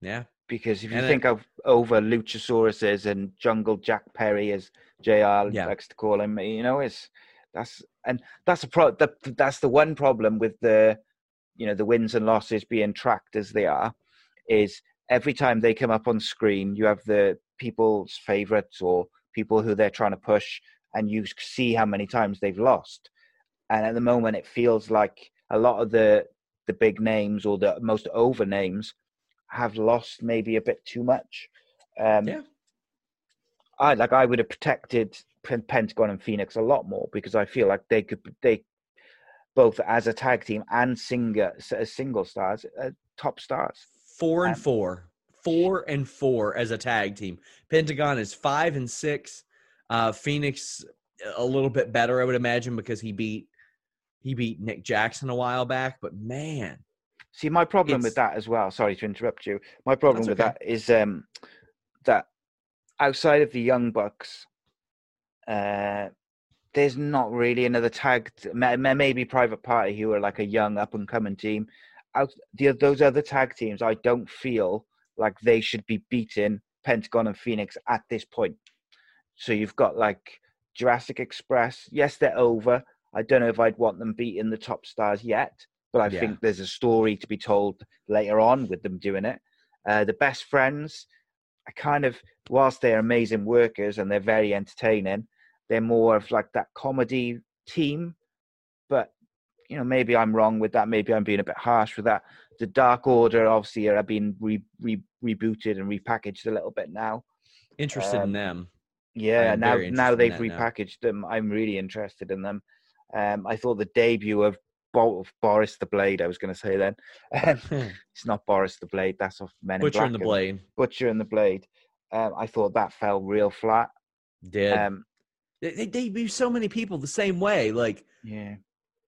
yeah Because if you And it- think of over Luchasauruses and Jungle Jack Perry, as JR Yeah. likes to call him, you know, it's that's and that's a pro. That, that's the one problem with the, you know, the wins and losses being tracked as they are, is every time they come up on screen, you have the people's favorites or people who they're trying to push, and you see how many times they've lost. And at the moment, it feels like a lot of the the big names or the most over names have lost maybe a bit too much. Um, Yeah. I like I would have protected Pentagon and Phoenix a lot more because I feel like they could they both as a tag team and singer as single stars, uh, top stars. 4 and Um, 4 4 and 4 as a tag team pentagon is 5 and 6 uh phoenix a little bit better i would imagine because he beat he beat nick jackson a while back but man See, my problem with that as well. Sorry to interrupt you. My problem with okay. that is um, that outside of the Young Bucks, uh, there's not really another tag. t- ma- ma- Maybe Private Party, who are like a young up and coming team. Out the, those other tag teams, I don't feel like they should be beating Pentagon and Phoenix at this point. So you've got like Jurassic Express. Yes, they're over. I don't know if I'd want them beating the top stars yet, but I Yeah. think there's a story to be told later on with them doing it. Uh, the best friends, I kind of, whilst they're amazing workers and they're very entertaining, they're more of like that comedy team. But you know, maybe I'm wrong with that. Maybe I'm being a bit harsh with that. The Dark Order obviously are being re, re, rebooted and repackaged a little bit now. Interested in Um, them. Yeah, now now they've that now. repackaged them. I'm really interested in them. Um, I thought the debut of, Bo- of Boris the Blade. I was going to say then. Um, (laughs) it's not Boris the Blade. That's off Men in Butcher Black. and the Blade Butcher and the Blade. Um, I thought that fell real flat. did. Um, they, they debut so many people the same way. Like yeah,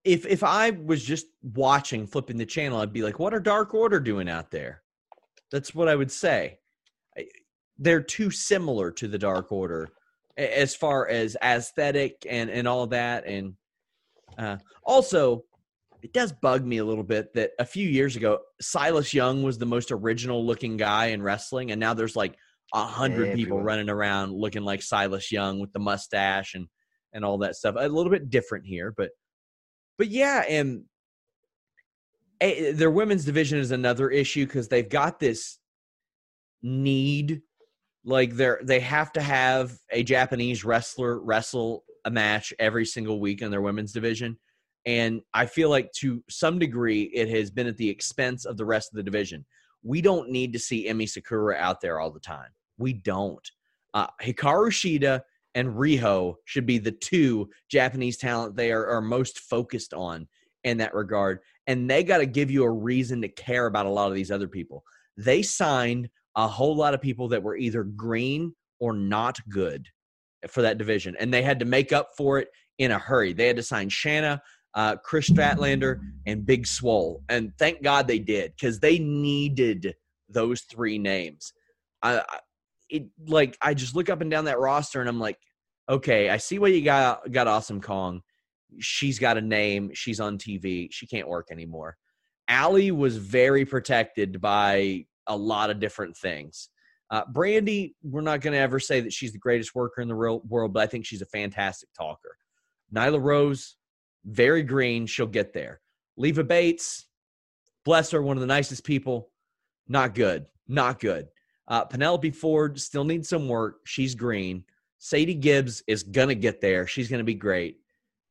if if I was just watching, flipping the channel, I'd be like, "What are Dark Order doing out there?" That's what I would say. They're too similar to the Dark Order as far as aesthetic and and all that. And uh, also, it does bug me a little bit that a few years ago, Silas Young was the most original looking guy in wrestling, and now there's like a hundred people running around looking like Silas Young with the mustache and and all that stuff. A little bit different here, but but yeah, and eh, their women's division is another issue because they've got this need, like they're they have to have a Japanese wrestler wrestle a match every single week in their women's division, and I feel like to some degree it has been at the expense of the rest of the division. We don't need to see Emi Sakura out there all the time. We don't. Uh, Hikaru Shida and Riho should be the two Japanese talent they are, are most focused on in that regard. And they got to give you a reason to care about a lot of these other people. They signed a whole lot of people that were either green or not good for that division. And they had to make up for it in a hurry. They had to sign Shanna, uh, Kris Statlander, and Big Swole. And thank God they did because they needed those three names. I, I it like I just look up and down that roster and I'm like, okay, I see what you got got Awesome Kong. She's got a name. She's on TV. She can't work anymore. Allie was very protected by a lot of different things. Uh, Brandi, we're not going to ever say that she's the greatest worker in the real world, but I think she's a fantastic talker. Nyla Rose, very green. She'll get there. Leva Bates, bless her, one of the nicest people. Not good. Not good. Uh, Penelope Ford still needs some work. She's green. Sadie Gibbs is gonna get there. She's gonna be great.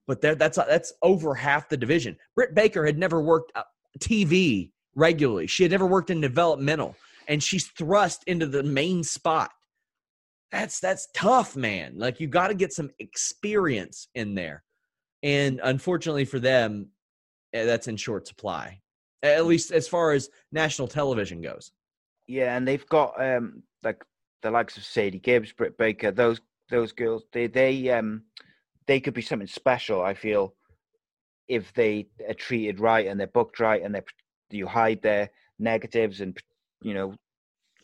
But that's that's over half the division. Britt Baker had never worked uh, TV regularly. She had never worked in developmental, and she's thrust into the main spot. That's that's tough, man. Like you got to get some experience in there, and unfortunately for them, eh, that's in short supply. At least as far as national television goes. yeah, and they've got um like the likes of Sadie Gibbs, Britt Baker, those those girls. They they um they could be something special. I feel if they are treated right and they're booked right and they you hide their negatives and you know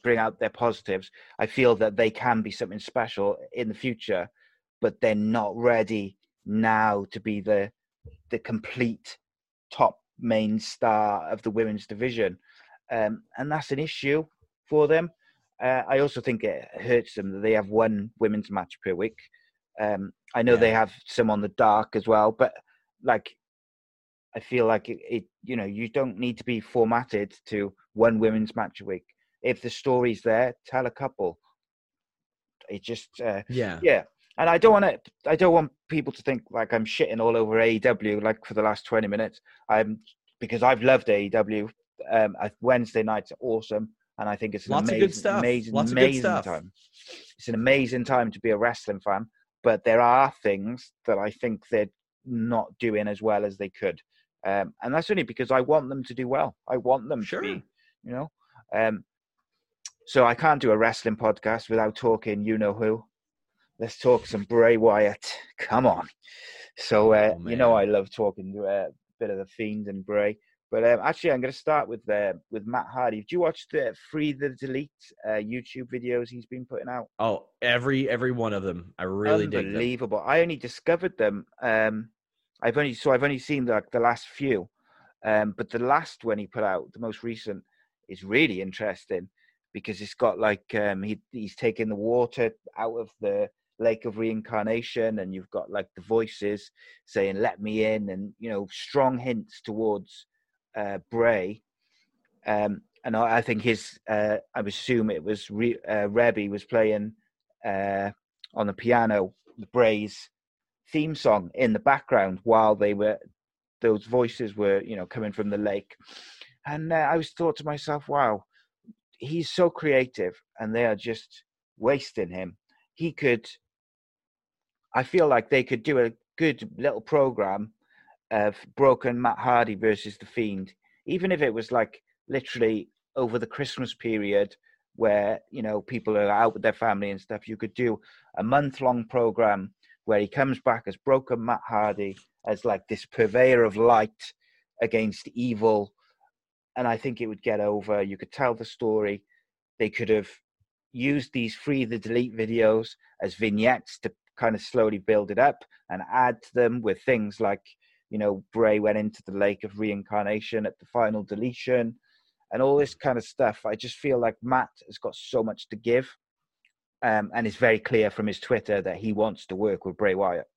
bring out their positives. I feel that they can be something special in the future, but they're not ready now to be the the complete top main star of the women's division, um, and that's an issue for them. Uh, I also think it hurts them that they have one women's match per week. Um, I know they have some on the dark as well, but like I feel like it, it, you know, you don't need to be formatted to one women's match a week. If the story's there, tell a couple. It just, uh, Yeah. yeah. And I don't want to, I don't want people to think like I'm shitting all over AEW like for the last 20 minutes. I'm because I've loved AEW. Um, Wednesday nights are awesome, and I think it's an Lots of amazing, good stuff. amazing, Lots of amazing time. It's an amazing time to be a wrestling fan, but there are things that I think they're not doing as well as they could, um, and that's only because I want them to do well. I want them Sure. to be, you know. Um, so I can't do a wrestling podcast without talking. You know who? Let's talk some Bray Wyatt. (laughs) Come on. So uh, Oh, you know I love talking to uh, a bit of the Fiend and Bray. But um, actually, I'm going to start with uh, with Matt Hardy. Did you watch the Free the Delete uh, YouTube videos he's been putting out? Oh, every every one of them. I really. Unbelievable. I only discovered them. Um, I've only so I've only seen like the last few, um, but the last one he put out, the most recent, is really interesting because it's got like um, he he's taking the water out of the lake of reincarnation, and you've got like the voices saying "Let me in," and you know strong hints towards uh, Bray, um, and I, I think his uh, I assume it was Re, uh, was playing uh, on the piano the Bray's theme song in the background while they were those voices were you know coming from the lake, and uh, I was thought to myself, wow, he's so creative, and they are just wasting him. He could. I feel like they could do a good little program of Broken Matt Hardy versus the Fiend, even if it was like literally over the Christmas period where you know people are out with their family and stuff. You could do a month long program where he comes back as Broken Matt Hardy as like this purveyor of light against evil, and I think it would get over. You could tell the story. They could have used these free the delete videos as vignettes to kind of slowly build it up and add to them with things like you know bray went into the lake of reincarnation at the final deletion and all this kind of stuff i just feel like matt has got so much to give um, and it's very clear from his twitter that he wants to work with bray wyatt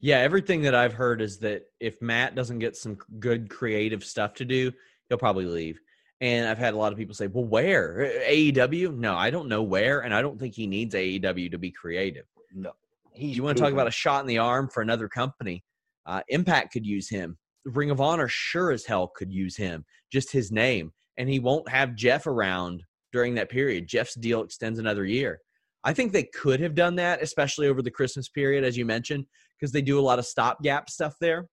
yeah everything that i've heard is that if matt doesn't get some good creative stuff to do he'll probably leave and I've had a lot of people say, well, where? AEW? No, I don't know where. And I don't think he needs AEW to be creative. No. He's you want to talk about a shot in the arm for another company? Uh, Impact could use him. Ring of Honor sure as hell could use him. Just his name. And he won't have Jeff around during that period. Jeff's deal extends another year. I think they could have done that, especially over the Christmas period, as you mentioned, because they do a lot of stopgap stuff there.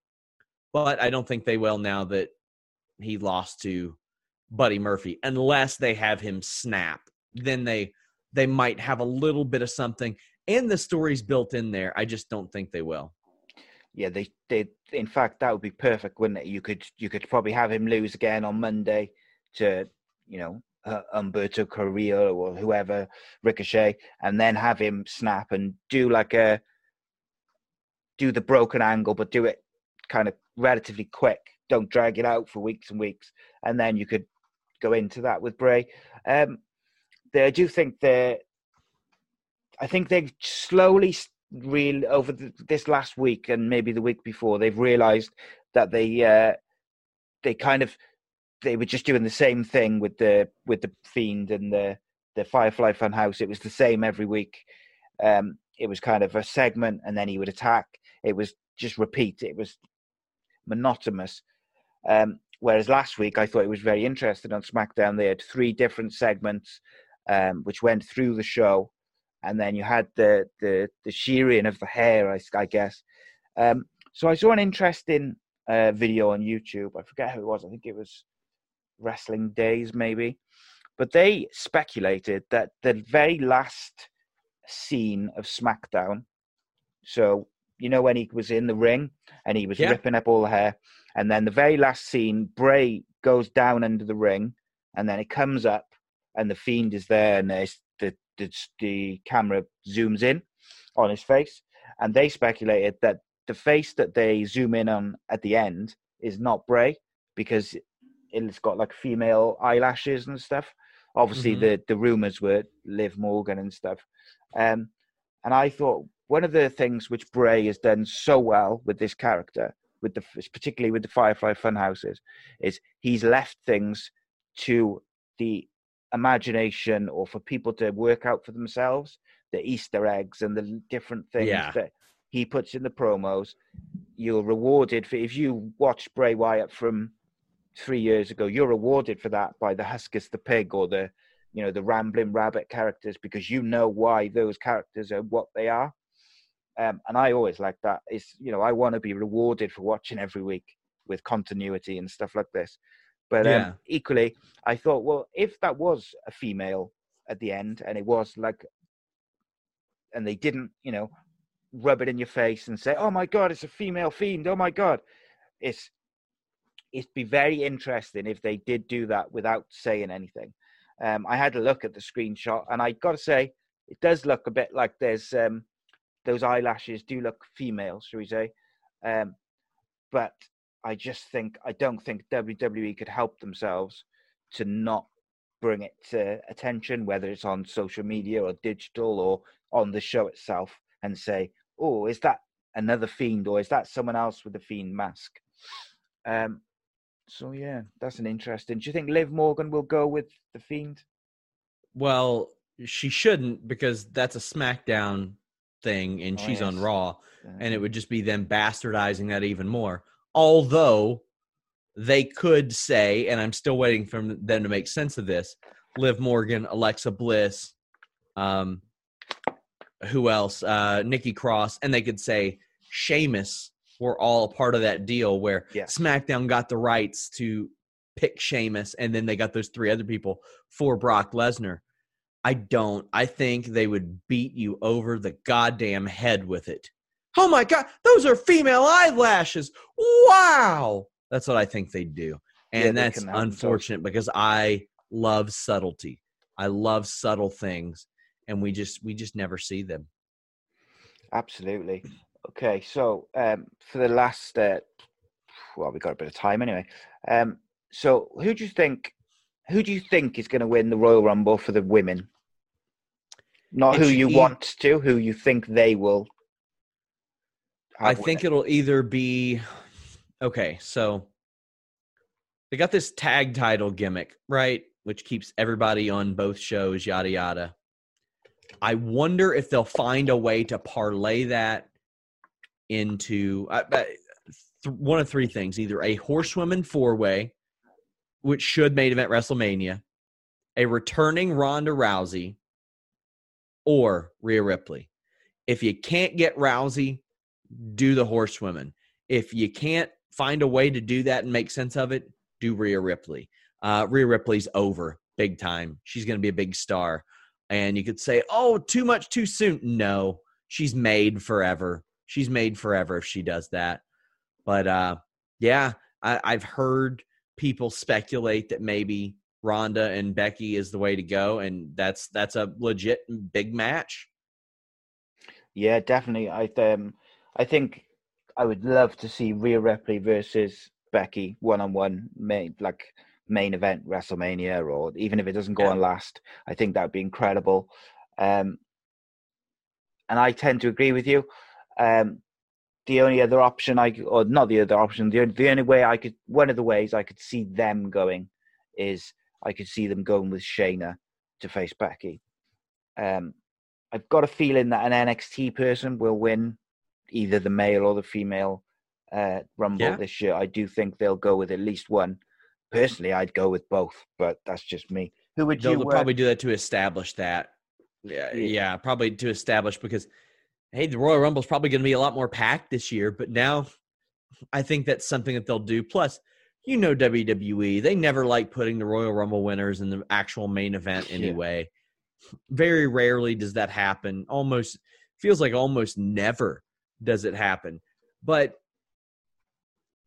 But I don't think they will now that he lost to Buddy Murphy, unless they have him snap. Then they they might have a little bit of something, and the story's built in there. I just don't think they will. Yeah, they they. In fact, that would be perfect, wouldn't it? You could you could probably have him lose again on Monday to you know uh, Humberto Carrillo or whoever Ricochet, and then have him snap and do like a do the broken angle, but do it kind of relatively quick. Don't drag it out for weeks and weeks, and then you could go into that with Bray. Um, they, I do think they I think they've slowly real over the, this last week and maybe the week before they've realised that they uh, they kind of they were just doing the same thing with the with the fiend and the the Firefly Funhouse. It was the same every week. Um, it was kind of a segment, and then he would attack. It was just repeat. It was monotonous. Um, Whereas last week, I thought it was very interesting on SmackDown. They had three different segments um, which went through the show, and then you had the the the shearing of the hair, I, I guess. Um, so I saw an interesting uh, video on YouTube. I forget who it was. I think it was Wrestling Days, maybe. But they speculated that the very last scene of SmackDown, so you know when he was in the ring and he was yeah. ripping up all the hair, and then the very last scene, Bray goes down under the ring, and then it comes up, and the fiend is there, and the the, the camera zooms in on his face, and they speculated that the face that they zoom in on at the end is not Bray because it's got like female eyelashes and stuff. Obviously, mm-hmm. the the rumors were Liv Morgan and stuff. Um, and I thought one of the things which Bray has done so well with this character with the particularly with the Firefly Funhouses is he's left things to the imagination or for people to work out for themselves the Easter eggs and the different things yeah. that he puts in the promos. You're rewarded for if you watch Bray Wyatt from three years ago. You're awarded for that by the Huskus the pig or the you know the rambling rabbit characters because you know why those characters are what they are. Um, and I always like that. It's you know I want to be rewarded for watching every week with continuity and stuff like this. But um, yeah. equally, I thought, well, if that was a female at the end, and it was like, and they didn't, you know, rub it in your face and say, "Oh my God, it's a female fiend." Oh my God, it's it'd be very interesting if they did do that without saying anything. Um, I had a look at the screenshot, and I got to say, it does look a bit like there's um, those eyelashes do look female, shall we say? Um, but I just think I don't think WWE could help themselves to not bring it to attention, whether it's on social media or digital or on the show itself, and say, "Oh, is that another fiend, or is that someone else with a fiend mask?" Um, So yeah, that's an interesting. Do you think Liv Morgan will go with the Fiend? Well, she shouldn't because that's a SmackDown thing, and Oh, she's on yes. Raw, and it would just be them bastardizing that even more. Although they could say, and I'm still waiting for them to make sense of this: Liv Morgan, Alexa Bliss, um, who else? Uh, Nikki Cross, and they could say Sheamus were all a part of that deal where Yeah. SmackDown got the rights to pick Sheamus, and then they got those three other people for Brock Lesnar. I don't. I think they would beat you over the goddamn head with it. Oh my god, those are female eyelashes. Wow. That's what I think they do. And they that's unfortunate because I love subtlety. I love subtle things and we just we just never see them. Absolutely. Okay, so um, for the last, uh, well, we got a bit of time anyway. Um, so who do you think? Who do you think is going to win the Royal Rumble for the women? Not who you e- want to, who you think they will. I think it. it'll either be okay, so they got this tag title gimmick, right? Which keeps everybody on both shows, yada yada. I wonder if they'll find a way to parlay that into uh, uh, th- one of three things: either a horsewoman four way, which should main event WrestleMania, a returning Ronda Rousey, or Rhea Ripley. If you can't get Rousey, do the horsewomen. If you can't find a way to do that and make sense of it, do Rhea Ripley. Uh, Rhea Ripley's over big time. She's going to be a big star. And you could say, oh, too much too soon. No, she's made forever. She's made forever if she does that. But uh, yeah, I, I've heard people speculate that maybe Ronda and Becky is the way to go, and that's that's a legit big match. Yeah, definitely. I um, I think I would love to see Rhea Ripley versus Becky one on one, main like main event WrestleMania, or even if it doesn't go Yeah. on last, I think that would be incredible. Um, and I tend to agree with you. Um, the only other option I, c- or not the other option, the, the only way I could, one of the ways I could see them going is I could see them going with Shayna to face Becky. Um, I've got a feeling that an NXT person will win either the male or the female uh, Rumble Yeah. this year. I do think they'll go with at least one. Personally, I'd go with both, but that's just me. Who would They'll you uh, probably do that to establish that. Yeah, Yeah. yeah, probably to establish because hey, the Royal Rumble's probably going to be a lot more packed this year, but now I think that's something that they'll do. Plus, you know WWE, they never like putting the Royal Rumble winners in the actual main event Yeah. anyway. Very rarely does that happen. Almost feels like almost never does it happen. But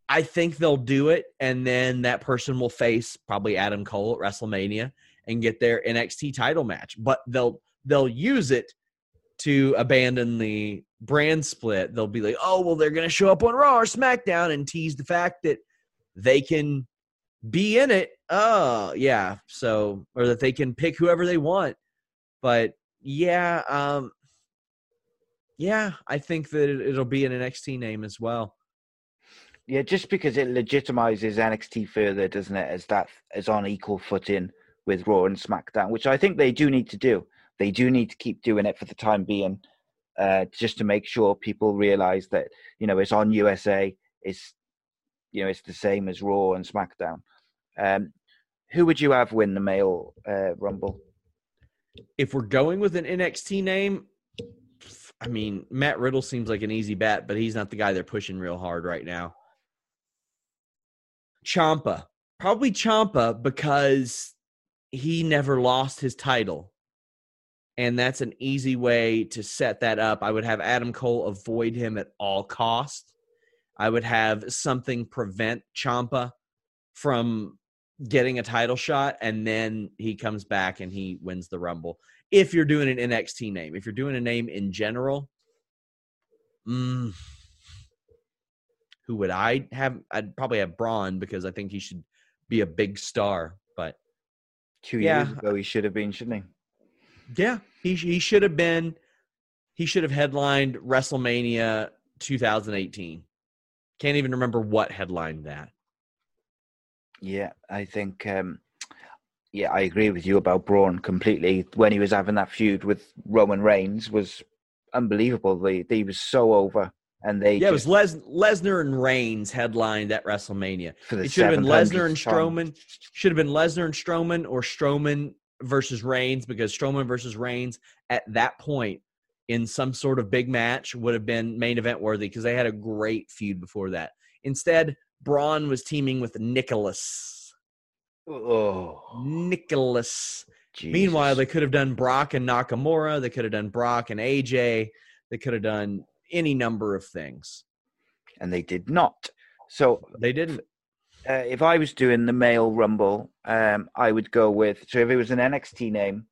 I think they'll do it, and then that person will face probably Adam Cole at WrestleMania and get their NXT title match. But they'll they'll use it to abandon the brand split. They'll be like, oh well, they're gonna show up on Raw or SmackDown and tease the fact that they can be in it. Oh yeah, so or that they can pick whoever they want. But yeah, um, yeah, I think that it- it'll be an NXT name as well. Yeah, just because it legitimizes NXT further, doesn't it? As that is on equal footing with Raw and SmackDown, which I think they do need to do. They do need to keep doing it for the time being, uh, just to make sure people realize that you know it's on USA. It's you know it's the same as Raw and SmackDown. Um, who would you have win the male uh, Rumble? if we're going with an NXT name, I mean, Matt Riddle seems like an easy bet, but he's not the guy they're pushing real hard right now. Ciampa, probably Ciampa because he never lost his title. And that's an easy way to set that up. I would have Adam Cole avoid him at all costs. I would have something prevent Ciampa from getting a title shot and then he comes back and he wins the rumble if you're doing an nxt name if you're doing a name in general mm, who would i have i'd probably have braun because i think he should be a big star but Two Yeah. years ago, he should have been, shouldn't he? Yeah he, he should have been he should have headlined wrestlemania 2018 can't even remember what headlined that Yeah, I think. Um, yeah, I agree with you about Braun completely. When he was having that feud with Roman Reigns, was unbelievable. They, he was so over, and they yeah, it was Les, Lesnar and Reigns headlined at WrestleMania. it should have been Lesnar and Strowman. Should have been Lesnar and Strowman or Strowman versus Reigns because Strowman versus Reigns at that point in some sort of big match would have been main event worthy because they had a great feud before that. Instead, Braun was teaming with Nicholas. Oh, Nicholas. Jesus. Meanwhile, they could have done Brock and Nakamura. They could have done Brock and AJ. They could have done any number of things. And they did not. So they didn't. Uh, if I was doing the male rumble, um, I would go with. So if it was an NXT name,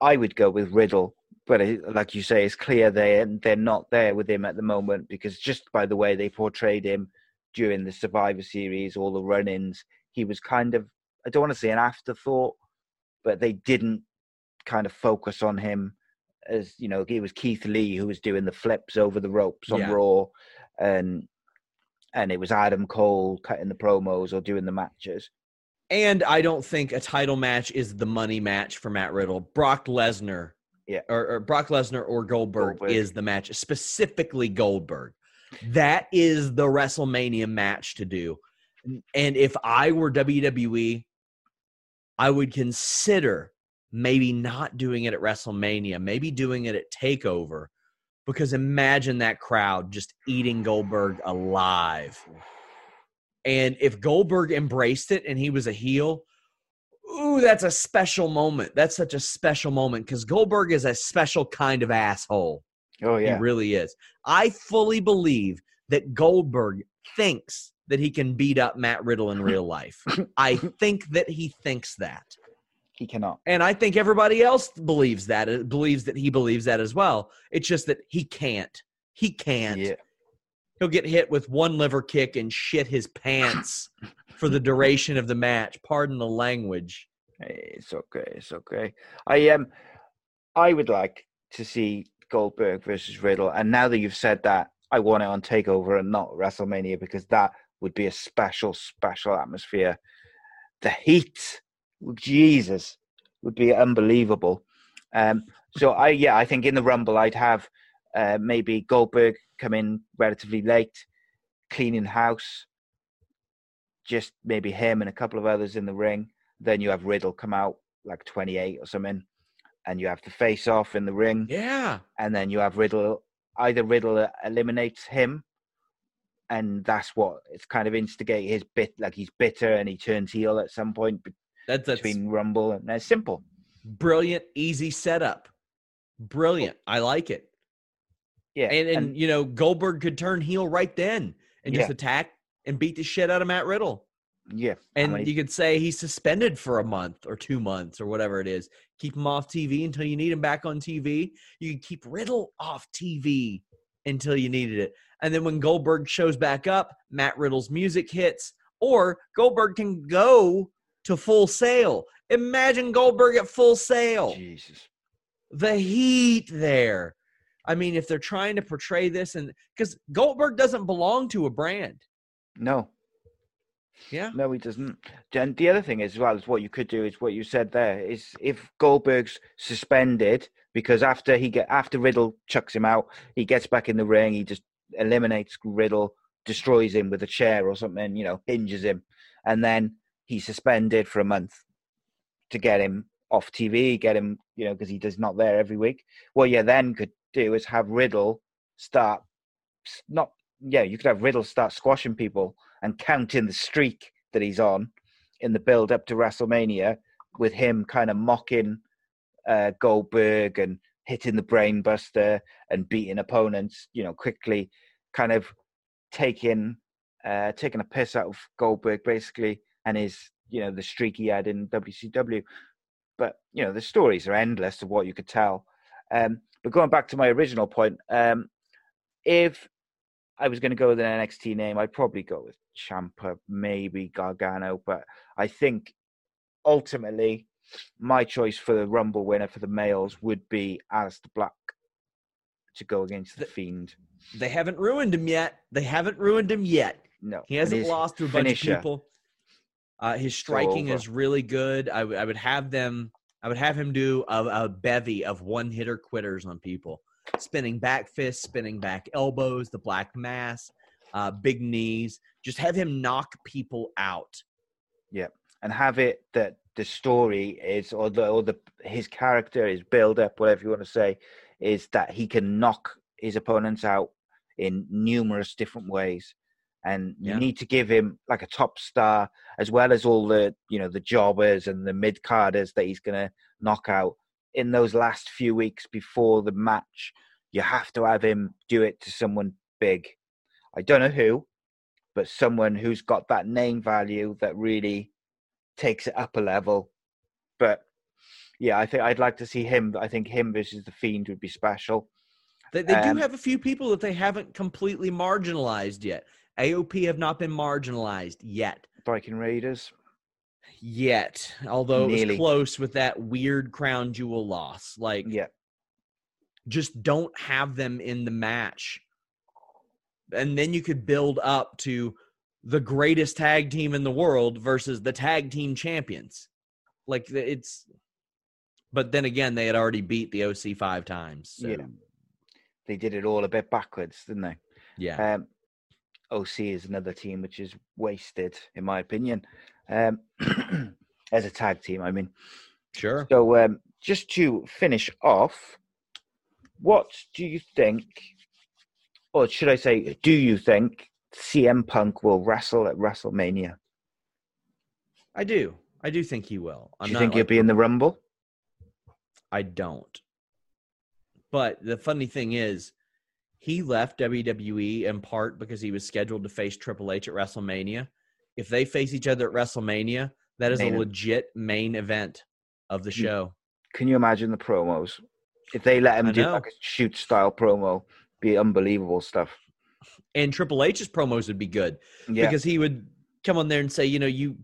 I would go with Riddle. But it, like you say, it's clear they they're not there with him at the moment because just by the way they portrayed him during the Survivor Series, all the run-ins, he was kind of I don't want to say an afterthought, but they didn't kind of focus on him as you know it was Keith Lee who was doing the flips over the ropes on yeah. Raw, and and it was Adam Cole cutting the promos or doing the matches. And I don't think a title match is the money match for Matt Riddle. Brock Lesnar, yeah, or, or Brock Lesnar or Goldberg, Goldberg is the match. Specifically, Goldberg. That is the WrestleMania match to do. And if I were WWE, I would consider maybe not doing it at WrestleMania, maybe doing it at Takeover, because imagine that crowd just eating Goldberg alive. And if Goldberg embraced it and he was a heel, ooh, that's a special moment. That's such a special moment because Goldberg is a special kind of asshole. Oh, yeah. He really is. I fully believe that Goldberg thinks that he can beat up Matt Riddle in real life. (coughs) I think that he thinks that. He cannot. And I think everybody else believes that, It believes that he believes that as well. It's just that he can't. He can't. Yeah. He'll get hit with one liver kick and shit his pants (laughs) for the duration of the match. Pardon the language. It's okay. It's okay. I um, I would like to see Goldberg versus Riddle, and now that you've said that, I want it on Takeover and not WrestleMania because that would be a special, special atmosphere. The heat Jesus, would be unbelievable. Um, so I, yeah, I think in the Rumble I'd have uh, maybe Goldberg come in relatively late, cleaning house, just maybe him and a couple of others in the ring. Then you have Riddle come out like 28 or something, and you have the face off in the ring. Yeah. And then you have Riddle, either Riddle eliminates him, and that's what it's kind of instigate his bit, like he's bitter and he turns heel at some point that's, that's between Rumble and that's simple. Brilliant, easy setup. Brilliant. I like it. Yeah. And, and, and you know, Goldberg could turn heel right then and just yeah. attack and beat the shit out of Matt Riddle. Yeah. And many... you could say he's suspended for a month or two months or whatever it is. Keep him off TV until you need him back on TV. You keep Riddle off TV until you needed it. And then when Goldberg shows back up, Matt Riddle's music hits, or Goldberg can go to Full Sail. Imagine Goldberg at Full Sail. Jesus. The heat there. I mean, if they're trying to portray this, and because Goldberg doesn't belong to a brand. No. Yeah. No, he doesn't. And the other thing as well is what you could do is what you said there is if Goldberg's suspended because after he get after Riddle chucks him out, he gets back in the ring, he just eliminates Riddle, destroys him with a chair or something, you know, hinges him, and then he's suspended for a month to get him off TV, get him, you know, because he does not there every week. What you then could do is have Riddle start, not, yeah, you could have Riddle start squashing people and counting the streak that he's on in the build up to WrestleMania with him kind of mocking uh, Goldberg and hitting the brainbuster and beating opponents, you know, quickly, kind of taking uh, taking a piss out of Goldberg basically and his you know the streak he had in WCW. But you know the stories are endless of what you could tell. Um, but going back to my original point, um, if I was going to go with an NXT name, I'd probably go with Ciampa, maybe Gargano. But I think ultimately my choice for the Rumble winner for the males would be Aleister Black to go against the, the Fiend. They haven't ruined him yet. They haven't ruined him yet. No, he hasn't lost to a bunch finisher. of people Uh, his striking is really good. I would- would have them. I would have him do a, a bevy of one hitter quitters on people, spinning back fists, spinning back elbows, the black mass, uh, big knees. Just have him knock people out. Yeah, and have it that the story is or the or the his character is build up whatever you want to say is that he can knock his opponents out in numerous different ways and you Yeah. need to give him like a top star as well as all the you know the jobbers and the mid carders that he's going to knock out in those last few weeks before the match you have to have him do it to someone big i don't know who but someone who's got that name value that really takes it up a level. But yeah, I think I'd like to see him. I think him versus the Fiend would be special. They, they Um, do have a few people that they haven't completely marginalized yet. AOP have not been marginalized yet. Viking Raiders. Yet, although it was close with that weird crown jewel loss. Like, Yeah, just don't have them in the match. And then you could build up to the greatest tag team in the world versus the tag team champions. Like it's but then again they had already beat the OC 5 times. So, yeah. They did it all a bit backwards, didn't they? yeah. Um, OC is another team which is wasted, in my opinion, um, (clears throat) as a tag team. I mean, Sure. so um, just to finish off, what do you think, or should I say, do you think CM Punk will wrestle at WrestleMania? I do. I do think he will. I'm do you think he'll be in the Rumble? I don't. But the funny thing is, he left WWE in part because he was scheduled to face Triple H at WrestleMania. If they face each other at WrestleMania, that is Main a legit main event of the show. Can you imagine the promos? If they let him I do know. like a shoot style promo, be unbelievable stuff. And Triple H's promos would be good Yeah, because he would come on there and say, you know, you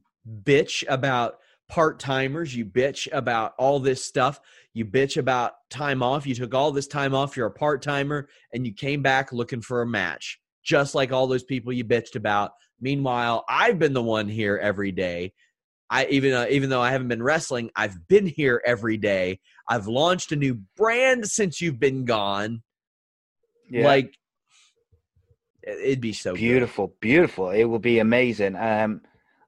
bitch about part timers, you bitch about all this stuff, you bitch about time off. You took all this time off, you're a part timer, and you came back looking for a match, just like all those people you bitched about. Meanwhile, I've been the one here every day. I even uh, even though I haven't been wrestling, I've been here every day. I've launched a new brand since you've been gone. yeah. Like it- it'd be so good. beautiful, beautiful. It will be amazing. Um,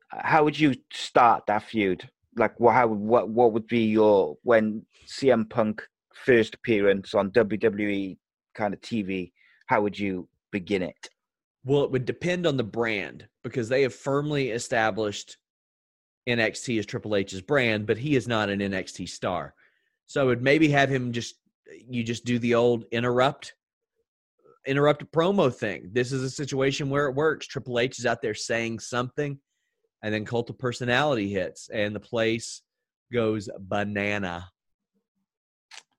how would you start that feud? Like, what, how, what, what would be your when CM Punk first appearance on WWE kind of TV? How would you begin it? Well, it would depend on the brand because they have firmly established NXT as Triple H's brand, but he is not an NXT star. So I would maybe have him just you just do the old interrupt interrupt promo thing. This is a situation where it works. Triple H is out there saying something, and then cult of personality hits, and the place goes banana.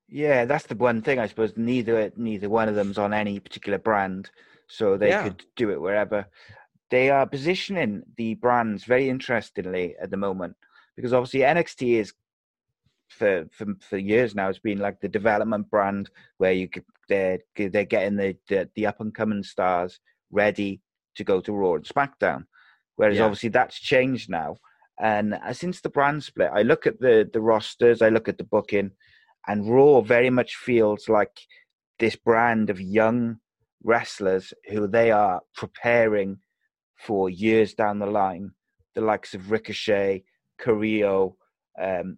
Yeah, that's the one thing I suppose. Neither neither one of them's on any particular brand, so they Yeah. could do it wherever. They are positioning the brands very interestingly at the moment because obviously NXT is for for, for years now. It's been like the development brand where you could, they're they're getting the the, the up and coming stars ready to go to Raw and SmackDown. Whereas Yeah. obviously that's changed now. And uh, since the brand split, I look at the the rosters, I look at the booking, and Raw very much feels like this brand of young wrestlers who they are preparing for years down the line. The likes of Ricochet, Carrillo, um,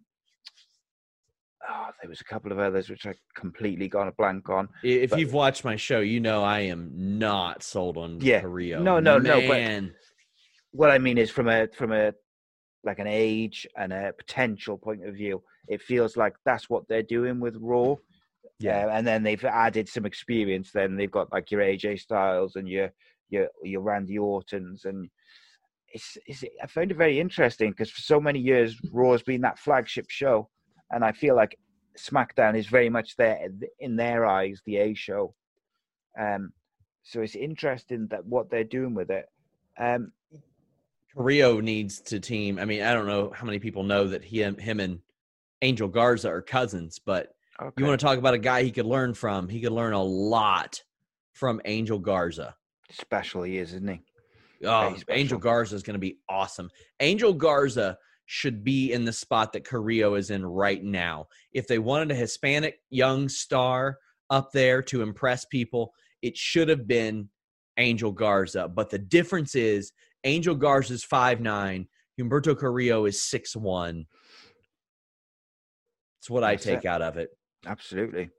oh, there was a couple of others which I completely gone a blank on. If But- you've watched my show, you know I am not sold on Yeah. Carrillo. No, no, no, but- Man. What I mean is from a from a like an age and a potential point of view, it feels like that's what they're doing with Raw. Yeah. Uh, and then they've added some experience. Then they've got like your AJ Styles and your your your Randy Ortons, and it's, it's I found it very interesting because for so many years Raw has been that flagship show, and I feel like SmackDown is very much there in their eyes, the A show. Um, so it's interesting that what they're doing with it. Um, Carrillo needs to team. I mean, I don't know how many people know that he, him and Angel Garza are cousins, but okay. you want to talk about a guy he could learn from? He could learn a lot from Angel Garza. special he is, isn't he? Oh, Angel Garza is going to be awesome. Angel Garza should be in the spot that Carrillo is in right now. If they wanted a Hispanic young star up there to impress people, it should have been Angel Garza. But the difference is Angel Garza is five nine, Humberto Carrillo is six one. That's what That's I take it. out of it. Absolutely.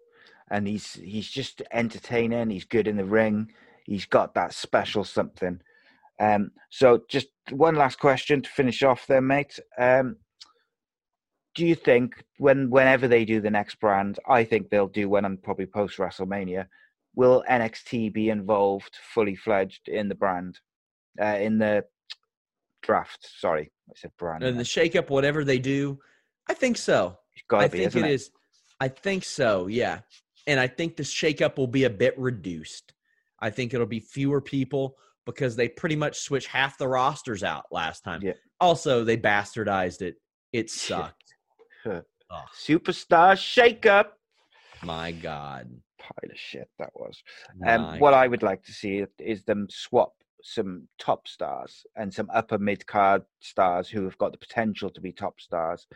And he's he's just entertaining, he's good in the ring, he's got that special something. Um, so just one last question to finish off there, mate. Um, do you think when whenever they do the next brand, I think they'll do one and probably post WrestleMania, will NXT be involved fully fledged in the brand, uh, in the draft? Sorry, I said brand. And the shakeup, whatever they do, I think so. I be, think it, it is. I think so. Yeah, and I think the shakeup will be a bit reduced. I think it'll be fewer people because they pretty much switched half the rosters out last time. Yeah. Also, they bastardized it. It sucked. (laughs) Superstar shakeup. My God. Pile of shit that was. Um, what I would like to see is them swap some top stars and some upper mid card stars who have got the potential to be top stars.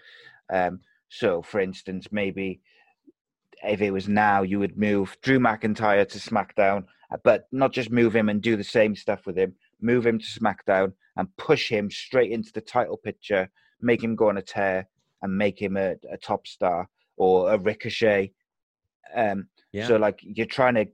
Um, so, for instance, maybe if it was now, you would move Drew McIntyre to SmackDown but not just move him and do the same stuff with him. Move him to SmackDown and push him straight into the title picture, make him go on a tear, and make him a, a top star or a Ricochet. Um, yeah. So like you're trying to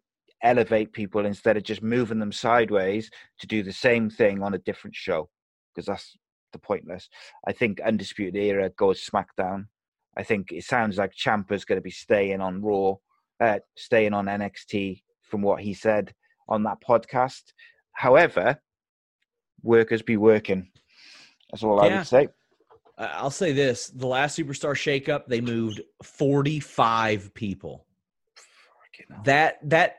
elevate people instead of just moving them sideways to do the same thing on a different show because that's the pointless. I think Undisputed Era goes SmackDown. I think it sounds like Ciampa's going to be staying on Raw, uh, staying on NXT from what he said on that podcast. However, workers be working. That's all yeah. I would say. I'll say this: the last superstar shakeup, they moved forty-five people. That that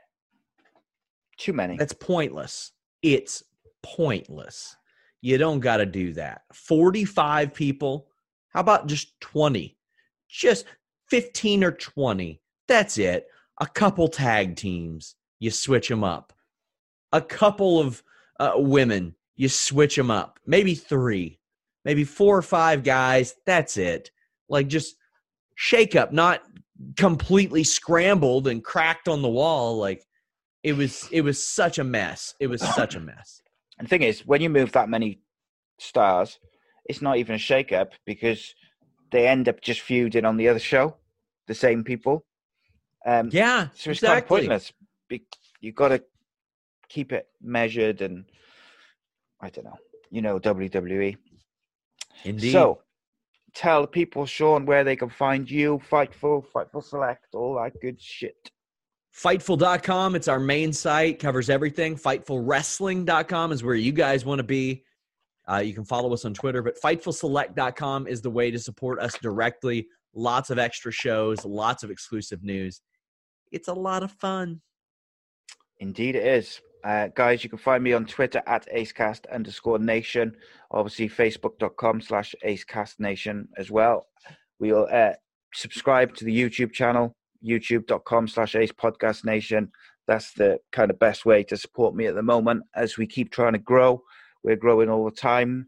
too many. That's pointless. It's pointless. You don't got to do that. Forty-five people. How about just twenty? Just fifteen or twenty. That's it. A couple tag teams you switch them up. A couple of uh, women, you switch them up. Maybe three, maybe four or five guys. That's it. Like just shake up, not completely scrambled and cracked on the wall. Like it was, it was such a mess. It was such a mess. And the thing is, when you move that many stars, it's not even a shake up because they end up just feuding on the other show, the same people. Um, yeah, so it's exactly. kind of pointless You've got to keep it measured and I don't know, you know, WWE. Indeed. So tell people, Sean, where they can find you, Fightful, Fightful Select, all that good shit. Fightful.com, it's our main site, covers everything. Fightfulwrestling.com is where you guys want to be. Uh, you can follow us on Twitter, but FightfulSelect.com is the way to support us directly. Lots of extra shows, lots of exclusive news. It's a lot of fun. Indeed, it is. Uh, guys, you can find me on Twitter at acecast underscore nation. Obviously, facebook.com slash acecastnation as well. We'll uh, subscribe to the YouTube channel, youtube.com slash ace podcast nation. That's the kind of best way to support me at the moment as we keep trying to grow. We're growing all the time.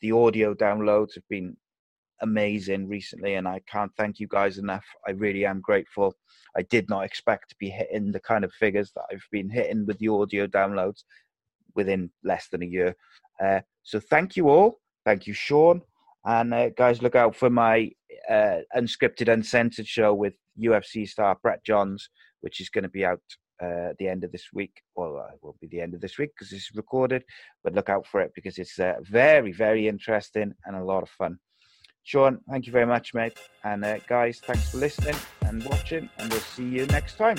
The audio downloads have been amazing recently, and I can't thank you guys enough. I really am grateful. I did not expect to be hitting the kind of figures that I've been hitting with the audio downloads within less than a year. Uh, so thank you all. Thank you, Sean. And uh, guys, look out for my uh, unscripted, uncensored show with UFC star Brett Johns, which is going to be out uh, at the end of this week. Well, uh, it will be the end of this week because it's recorded, but look out for it because it's uh, very, very interesting and a lot of fun. Sean, thank you very much, mate. And uh, guys, thanks for listening and watching, and we'll see you next time.